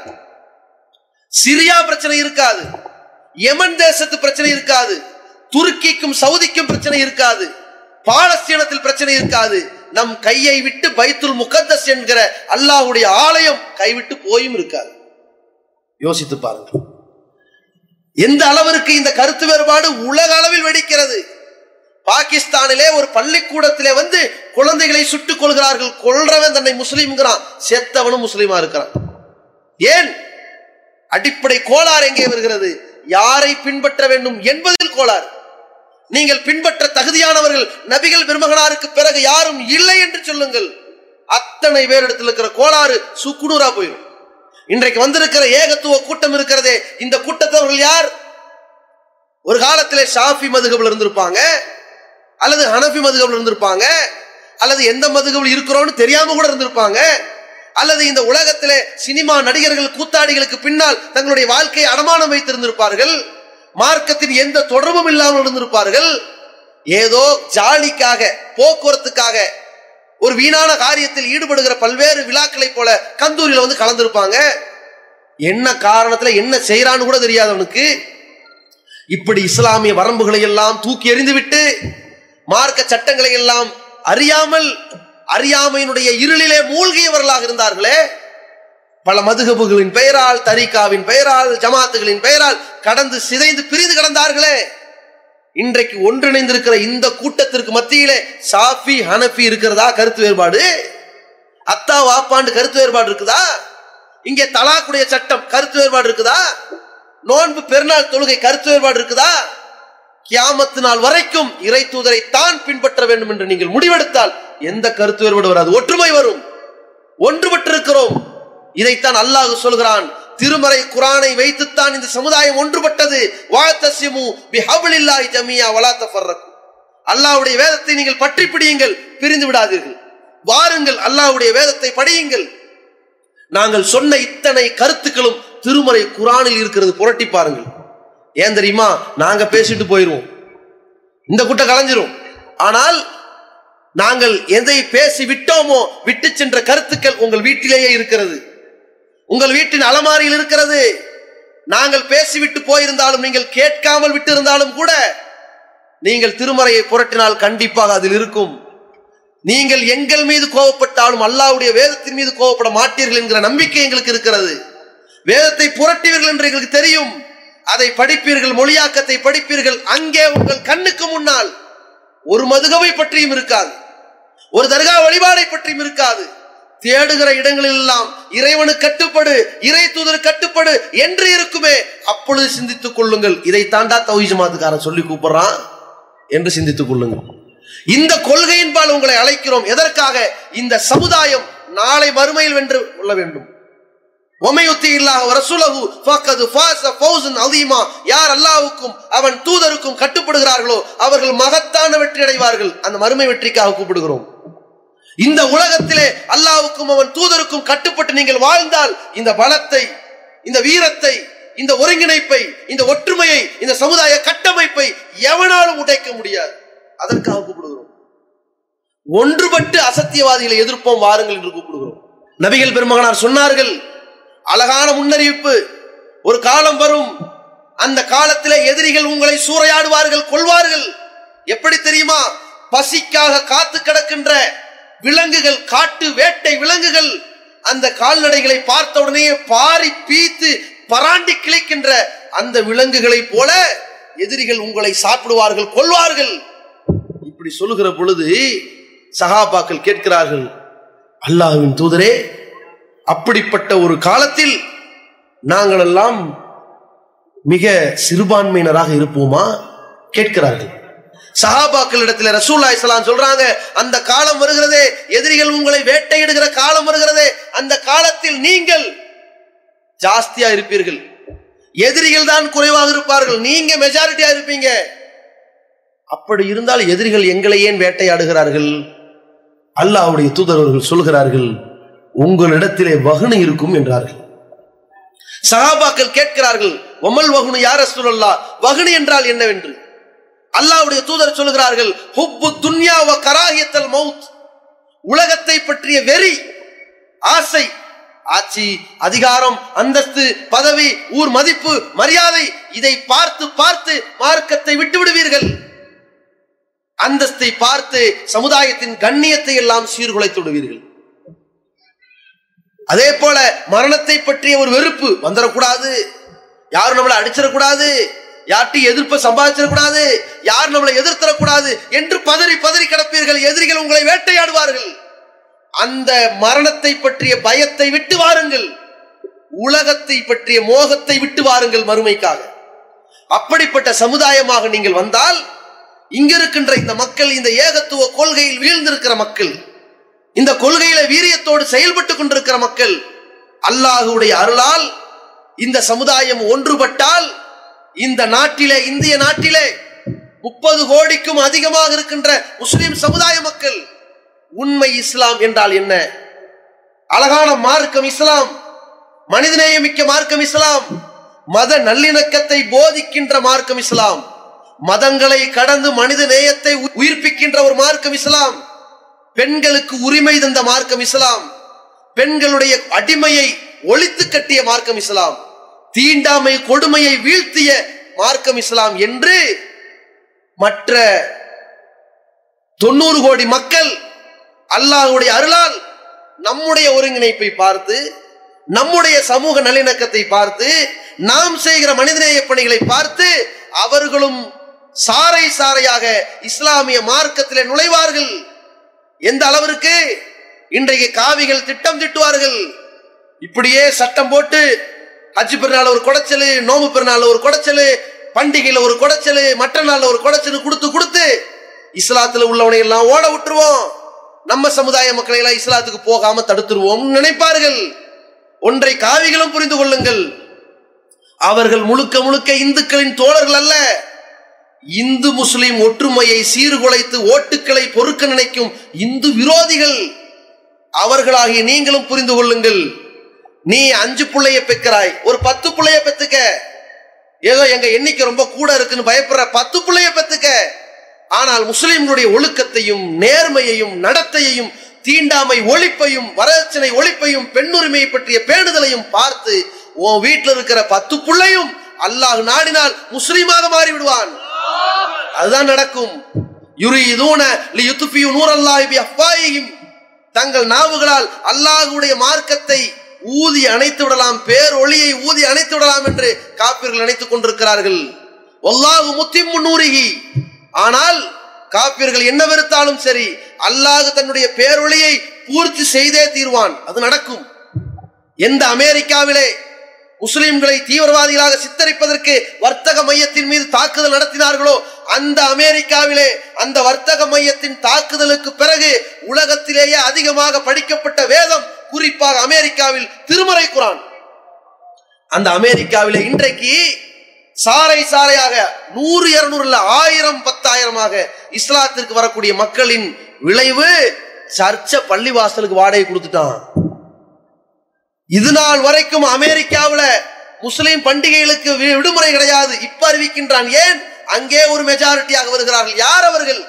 சிரியா பிரச்சனை இருக்காது. யமன் தேசத்து பிரச்சனை இருக்காது. துருக்கிக்கும் சவுதிக்கும் பிரச்சனை இருக்காது. பாலஸ்தீனத்தில் பிரச்சனை இருக்காது. நம் கையை விட்டு பைத்துல் முகத்தஸ் என்கிற அல்லாஹுடைய ஆலயம் கைவிட்டு போயும் இருக்காது. யோசித்து பாருங்க எந்த அளவிற்கு இந்த கருத்து வேறுபாடு உலக அளவில் வெடிக்கிறது. பாகிஸ்தானிலே ஒரு பள்ளிக்கூடத்திலே வந்து குழந்தைகளை சுட்டுக் கொள்கிறார்கள் கொள்றவன் தன்னை முஸ்லீம்ங்கிறான் செத்தவனும் முஸ்லீமா இருக்கிறான். ஏன்? அடிப்படை கோளாறு எங்கே வருகிறது? யாரை பின்பற்ற வேண்டும் என்பதில் கோளாறு. நீங்கள் பின்பற்ற தகுதியானவர்கள் நபிகள் பெருமகனாருக்கு பிறகு யாரும் இல்லை என்று சொல்லுங்கள். அத்தனை பேரிடத்தில் இருக்கிற கோளாறு சுக்குனூரா போயிடும் இன்றைக்கு வந்திருக்கிற ஏகத்துவ கூட்டம் இருக்கிறதே இந்த கூட்டத்தவர்கள் யார்? ஒரு காலத்திலே ஷாஃபி மதுகபில் இருந்திருப்பாங்க அல்லது ஹனஃபி மதுகபில் இருந்திருப்பாங்க அல்லது எந்த மதுகபில் இருக்கிறோன்னு தெரியாம கூட இருந்திருப்பாங்க அல்லது இந்த உலகத்திலே சினிமா நடிகர்கள் கூத்தாடிகளுக்கு பின்னால் தங்களுடைய வாழ்க்கையை அடமானம் வைத்திருந்திருப்பார்கள். மார்க்கத்தின் எந்த தொடர்பும் இல்லாமல் இருந்திருப்பார்கள். ஏதோ ஜாலிக்காக போக்குவரத்துக்காக ஒரு வீணான காரியத்தில் ஈடுபடுகிற பல்வேறு விழாக்களை போல கந்தூரியில வந்து கலந்திருப்பாங்க. என்ன காரணத்துல என்ன செய்யறான்னு கூட தெரியாதவனுக்கு இப்படி இஸ்லாமிய வரம்புகளை எல்லாம் தூக்கி எறிந்துவிட்டு மார்க்க சட்டங்களை எல்லாம் அறியாமல் அறியாமையினுடைய இருளிலே மூழ்கியவர்களாக இருந்தார்களே பல மதுகபுகளின் பெயரால் தரிகாவின் பெயரால் ஜமாத்துகளின் பெயரால் கடந்து சிதைந்து பிரிந்து கடந்தார்களே. இன்றைக்கு ஒன்றிணைந்திருக்கிற இந்த கூட்டத்திற்கு மத்தியிலே சாஃபி ஹனஃபி இருக்கிறதா கருத்து வேறுபாடு? அத்தா வாப்பாண்டு கருத்து வேறுபாடு இருக்குதா? இங்கே தலாக்குடைய சட்டம் கருத்து வேறுபாடு இருக்குதா? நோன்பு பெருநாள் தொழுகை கருத்து வேறுபாடு இருக்குதா? கியாமத்து நாள் வரைக்கும் இறை தூதரை தான் பின்பற்ற வேண்டும் என்று நீங்கள் முடிவெடுத்தால் எந்த கருத்து வேறுபாடு வராது. ஒற்றுமை வரும். ஒன்றுபட்டிருக்கிறோம். இதைத்தான் அல்லாஹ் சொல்கிறான். திருமறை குரானை வைத்துத்தான் இந்த சமுதாயம் ஒன்றுபட்டது. வாழ்த்தசிமு பிஹபுலில்லாஹி ஜமியா வலாத்த ஃபர்ரக்கு அல்லாஹ்வுடைய வேதத்தை நீங்கள் பற்றி பிடியுங்கள் பிரிந்து விடாதீர்கள். வாருங்கள் அல்லாஹ்வுடைய வேதத்தை படியுங்கள். நாங்கள் சொன்ன இத்தனை கருத்துக்களும் திருமறை குரானில் இருக்கிறது. புரட்டி பாருங்கள். ஏன் தெரியுமா? நாங்க பேசிட்டு போயிருவோம். இந்த கூட்டம் கலைஞ்சிரும். ஆனால் நாங்கள் எதை பேசி விட்டோமோ விட்டு சென்ற கருத்துக்கள் உங்கள் வீட்டிலேயே இருக்கிறது. உங்கள் வீட்டின் அலமாரியில் இருக்கிறது. நாங்கள் பேசிவிட்டு போயிருந்தாலும் நீங்கள் கேட்காமல் விட்டிருந்தாலும் கூட நீங்கள் திருமறையை புரட்டினால் கண்டிப்பாக அதில் இருக்கும். நீங்கள் எங்கள் மீது கோவப்பட்டாலும் அல்லாவுடைய வேதத்தின் மீது கோவப்பட மாட்டீர்கள் என்கிற நம்பிக்கை எங்களுக்கு இருக்கிறது. வேதத்தை புரட்டுவீர்கள் என்று எங்களுக்கு தெரியும். அதை படிப்பீர்கள் மொழியாக்கத்தை படிப்பீர்கள். அங்கே உங்கள் கண்ணுக்கு முன்னால் ஒரு மதுகவை பற்றியும் இருக்காது. ஒரு தர்கா வழிபாடை பற்றியும் இருக்காது. தேடுகிற இடங்களில் எல்லாம் இறைவனு கட்டுப்படு இறை தூதர் கட்டுப்படு என்று இருக்குமே. அப்பொழுது சிந்தித்துக் கொள்ளுங்கள். இதை தாண்டா தௌஹீத் சொல்லி கூப்பிடுறான் என்று சிந்தித்துக் கொள்ளுங்கள். இந்த கொள்கையின்பால் உங்களை அழைக்கிறோம். எதற்காக? இந்த சமுதாயம் நாளை மறுமையில் வென்று கொள்ள வேண்டும். ஒமையுத்தி இல்லாஹ் ரசூலஹு ஃபக்கது ஃபாஸ ஃபௌஸன் அதீமா யார் அல்லாவுக்கும் அவன் தூதருக்கும் கட்டுப்படுகிறார்களோ அவர்கள் மகத்தான வெற்றி அடைவார்கள் அந்த மறுமை வெற்றிக்காக கூப்பிடுகிறோம். இந்த உலகத்திலே அல்லாவுக்கும் அவன் தூதருக்கும் கட்டுப்பட்டு நீங்கள் வாழ்ந்தால் இந்த பலத்தை இந்த வீரத்தை இந்த ஒருங்கிணைப்பை இந்த ஒற்றுமையை இந்த சமுதாய கட்டமைப்பை எவனாலும் உடைக்க முடியாது. அதற்காக கூப்பிடுகிறோம். ஒன்றுபட்டு அசத்தியவாதிகளை எதிர்ப்போம் வாருங்கள் என்று கூப்பிடுகிறோம். நபிகள் பெருமகனார் சொன்னார்கள் அழகான முன்னறிவிப்பு. ஒரு காலம் வரும் அந்த காலத்தில் எதிரிகள் உங்களை சூறையாடுவார்கள் கொள்வார்கள் எப்படி தெரியுமா? பசிக்காக காத்து கிடக்கின்ற விலங்குகள் காட்டு வேட்டை விலங்குகள் அந்த கால்நடைகளை பார்த்த உடனே பாரி பீத்து பராண்டி கிளைக்கின்ற அந்த விலங்குகளை போல எதிரிகள் உங்களை சாப்பிடுவார்கள் கொள்வார்கள் இப்படி சொல்லுகிற பொழுது சகாபாக்கள் கேட்கிறார்கள் அல்லாஹ்வின் தூதரே அப்படிப்பட்ட ஒரு காலத்தில் நாங்கள் எல்லாம் மிக சிறுபான்மையினராக இருப்போமா? கேட்கிறார்கள். சஹாபாக்கள் இடத்துல ரசூல்லா இஸ்லாம் சொல்றாங்க அந்த காலம் வருகிறதே எதிரிகள் உங்களை வேட்டையிடுகிற காலம் வருகிறதே அந்த காலத்தில் நீங்கள் ஜாஸ்தியா இருப்பீர்கள். எதிரிகள் தான் குறைவாக இருப்பார்கள். நீங்க மெஜாரிட்டியா இருப்பீங்க. அப்படி இருந்தால் எதிரிகள் எங்களை ஏன் வேட்டையாடுகிறார்கள்? அல்லாவுடைய தூதரவர்கள் சொல்கிறார்கள் உங்களிடத்திலே வகுனு இருக்கும் என்றார்கள். சஹாபாக்கள் கேட்கிறார்கள் ஒமல் வகுனு யார் ரசூலுல்லா வகுனு என்றால் என்னவென்று? அல்லாவுடைய தூதர் சொல்கிறார்கள் ஹுப்பு துன்யா வ மவுத் உலகத்தை பற்றிய வெறி ஆசை ஆட்சி அதிகாரம் அந்தஸ்து பதவி ஊர் மதிப்பு மரியாதை இதை பார்த்து பார்த்து மார்க்கத்தை விட்டு விடுவீர்கள். அந்தஸ்தை பார்த்து சமுதாயத்தின் கண்ணியத்தை எல்லாம் சீர்குலைத்து விடுவீர்கள். அதே போல மரணத்தை பற்றிய ஒரு வெறுப்பு வந்துடக்கூடாது யாரும் நம்மளை அடிச்சிடக்கூடாது யார்ட்டையும் எதிர்ப்பை சம்பாதிச்சிடக்கூடாது. யார் நம்மளை எதிர்த்தரக்கூடாது என்று பதறி பதறி கிடப்பீர்கள். எதிரிகள் உங்களை வேட்டையாடுவார்கள். அந்த மரணத்தை பற்றிய பயத்தை விட்டு வாருங்கள். உலகத்தை பற்றிய மோகத்தை விட்டு வாருங்கள் மறுமைக்காக. அப்படிப்பட்ட சமுதாயமாக நீங்கள் வந்தால் இங்க இருக்கின்ற இந்த மக்கள் இந்த ஏகத்துவ கொள்கையில் வீழ்ந்திருக்கிற மக்கள் இந்த கொள்கையில வீரியத்தோடு செயல்பட்டு கொண்டிருக்கிற மக்கள் அல்லாஹுடைய அருளால் இந்த சமுதாயம் ஒன்றுபட்டால் இந்த நாட்டிலே இந்திய நாட்டிலே முப்பது கோடிக்கும் அதிகமாக இருக்கின்ற முஸ்லிம் சமுதாய மக்கள் உண்மை இஸ்லாம் என்றால் என்ன? அழகான மார்க்கம் இஸ்லாம் மனிதநேயமிக்க மார்க்கம் இஸ்லாம் மத நல்லிணக்கத்தை போதிக்கின்ற மார்க்கம் இஸ்லாம் மதங்களை கடந்து மனித நேயத்தை உயிர்ப்பிக்கின்ற ஒரு மார்க்கம் இஸ்லாம் பெண்களுக்கு உரிமை தந்த மார்க்கம் இஸ்லாம் பெண்களுடைய அடிமையை ஒழித்து கட்டிய மார்க்கம் இஸ்லாம். தீண்டாமை கொடுமையை வீழ்த்திய மார்க்கம் இஸ்லாம் என்று மற்ற தொண்ணூறு கோடி மக்கள் அல்லாஹ்வுடைய அருளால் நம்முடைய ஒருங்கிணைப்பை பார்த்து நம்முடைய சமூக நல்லிணக்கத்தை பார்த்து நாம் செய்கிற மனிதநேய பணிகளை பார்த்து அவர்களும் சாறை சாறையாக இஸ்லாமிய மார்க்கத்திலே நுழைவார்கள். எந்த அளவிற்கு? இன்றைக்கு காவிகள் திட்டம் திட்டுவார்கள். இப்படியே சட்டம் போட்டு ஹஜ் பெருநாள் ஒரு குடைச்சல் நோம்பு பெருநாள் ஒரு குடைச்சல் பண்டிகையில ஒரு குடைச்சல் மற்ற நாள்ல ஒரு குடைச்சல் கொடுத்து கொடுத்து இஸ்லாத்துல உள்ளவனை எல்லாம் ஓட விட்டுருவோம். நம்ம சமுதாய மக்களை எல்லாம் இஸ்லாத்துக்கு போகாம தடுத்துருவோம் நினைப்பார்கள். ஒன்றை காவிகளும் புரிந்து கொள்ளுங்கள். அவர்கள் முழுக்க முழுக்க இந்துக்களின் தோழர்கள் அல்ல. இந்து முஸ்லிம் ஒற்றுமையை சீர்குலைத்து ஓட்டுக்களை பொறுக்க நினைக்கும் இந்து விரோதிகள். அவர்களாகிய நீங்களும் புரிந்து கொள்ளுங்கள். நீ அஞ்சு பிள்ளைய பெக்கிறாய் ஒரு பத்து பிள்ளைய பெத்துக்க ஏதோ எங்க எண்ணிக்கை ரொம்ப கூட இருக்குன்னு பயப்படுற பத்து பிள்ளைய பெத்துக்க ஆனால் முஸ்லிம்களுடைய ஒழுக்கத்தையும் நேர்மையையும் நடத்தையையும் தீண்டாமை ஒழிப்பையும் வரதட்சணை ஒழிப்பையும் பெண்ணுரிமையை பற்றிய பேணுதலையும் பார்த்து உன் வீட்டில் இருக்கிற பத்து பிள்ளையும் அல்லாஹ் நாடினால் முஸ்லீமாக மாறி விடுவான் அதுதான் நடக்கும். யுரீதூன லியுத்ஃபியு நூரல்லாஹி பிஅஃவாயிஹிம் தங்கள் நாவுகளால் அல்லாஹ்வுடைய மார்க்கத்தை ஊதி அணைத்து விடலாம் பேர் ஒளியை ஊதி அணைத்து விடலாம் என்று காப்பீர்கள் நினைத்துக் கொண்டிருக்கிறார்கள். வல்லாஹு முத்திம்மு முன்னூறுகி ஆனால் காப்பீர்கள் என்ன வெறுத்தாலும் சரி அல்லாஹ் தன்னுடைய பேரொளியை பூர்த்தி செய்தே தீர்வான். அது நடக்கும். எந்த அமெரிக்காவிலே முஸ்லிம்களை தீவிரவாதிகளாக சித்தரிப்பதற்கு வர்த்தக மையத்தின் மீது தாக்குதல் நடத்தினார்களோ அந்த அமெரிக்காவிலே அந்த வர்த்தக மையத்தின் தாக்குதலுக்கு பிறகு உலகத்திலேயே அதிகமாக படிக்கப்பட்ட வேதம் குறிப்பாக அமெரிக்காவில் திருமறை குரான். அந்த அமெரிக்காவிலே இன்றைக்கு சாறை சாறையாக நூறு இருநூறு இல்ல ஆயிரம் பத்தாயிரமாக இஸ்லாத்திற்கு வரக்கூடிய மக்களின் விளைவு சர்ச்ச பள்ளிவாசலுக்கு வாடகை கொடுத்துட்டான். இது நாள் வரைக்கும் அமெரிக்காவுல முஸ்லீம் பண்டிகைகளுக்கு விடுமுறை கிடையாது. இப்ப அறிவிக்கின்றான். ஏன்? அங்கே ஒரு மெஜாரிட்டியாக வருகிறார்கள். யார் அவர்கள்?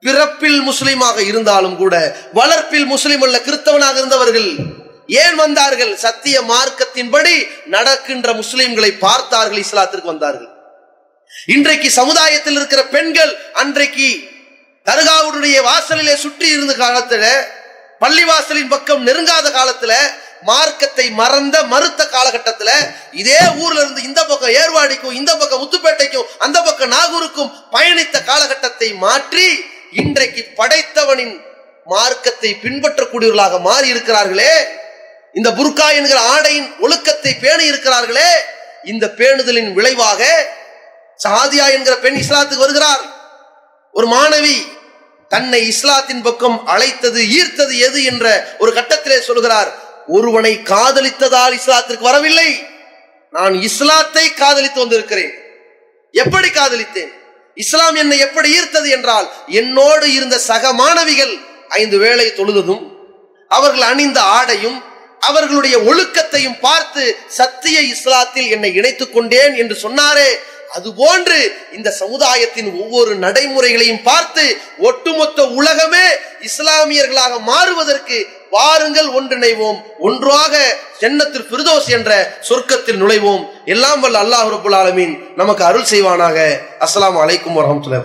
பிறப்பில் முஸ்லீமாக இருந்தாலும் கூட வளர்ப்பில் முஸ்லிம் அல்ல கிறிஸ்தவனாக இருந்தவர்கள். ஏன் வந்தார்கள்? சத்திய மார்க்கத்தின்படி நடக்கின்ற முஸ்லிம்களை பார்த்தார்கள் இஸ்லாத்திற்கு வந்தார்கள். இன்றைக்கு சமுதாயத்தில் இருக்கிற பெண்கள் அன்றைக்கு தர்காவுடைய வாசலிலே சுற்றி இருந்த காலத்துல பள்ளிவாசலின் பக்கம் நெருங்காத காலத்துல மார்க்கத்தை மறந்த மறுத்த காலகட்டத்துல இதே ஊர்ல இருந்து இந்த பக்கம் ஏர்வாடிக்கும் இந்த பக்கம் முத்துப்பேட்டைக்கும் அந்த பக்கம் நாகூருக்கும் பயணித்த காலகட்டத்தை மாற்றி இன்றைக்கு படைத்தவனின் மார்க்கத்தை பின்பற்றக்கூடியவர்களாக மாறி இருக்கிறார்களே. இந்த புர்கா என்கிற ஆடையின் ஒழுக்கத்தை பேணி இருக்கிறார்களே. இந்த பேணுதலின் விளைவாக சாதியா என்கிற பெண் இஸ்லாத்துக்கு வருகிறார். ஒரு மாணவி தன்னை இஸ்லாத்தின் பக்கம் அழைத்தது ஈர்த்தது எது என்ற ஒரு கட்டத்திலே சொல்கிறார். ஒருவனை காதலித்ததால் இஸ்லாத்திற்கு வரவில்லை. நான் இஸ்லாத்தை காதலித்து வந்திருக்கிறேன். எப்படி காதலித்தேன்? இஸ்லாம் என்னை எப்படி ஈர்த்தது என்றால் என்னோடு இருந்த சக மாணவிகள் ஐந்து வேளை தொழுததும் அவர்கள் அணிந்த ஆடையும் அவர்களுடைய ஒழுக்கத்தையும் பார்த்து சத்திய இஸ்லாத்தில் என்னை இணைத்துக் கொண்டேன் என்று சொன்னாரே அதுபோன்று இந்த சமுதாயத்தின் ஒவ்வொரு நடைமுறைகளையும் பார்த்து ஒட்டுமொத்த உலகமே இஸ்லாமியர்களாக மாறுவதற்கு வாருங்கள் ஒன்றிணைவோம். ஒன்றாக ஜன்னத்தில் பிரதோஸ் என்ற சொர்க்கத்தில் நுழைவோம். எல்லாம் வல்ல அல்லாஹ் ரபுல் ஆலமீன் நமக்கு அருள் செய்வானாக. அஸ்லாம் அலைக்கும் வரமத்துல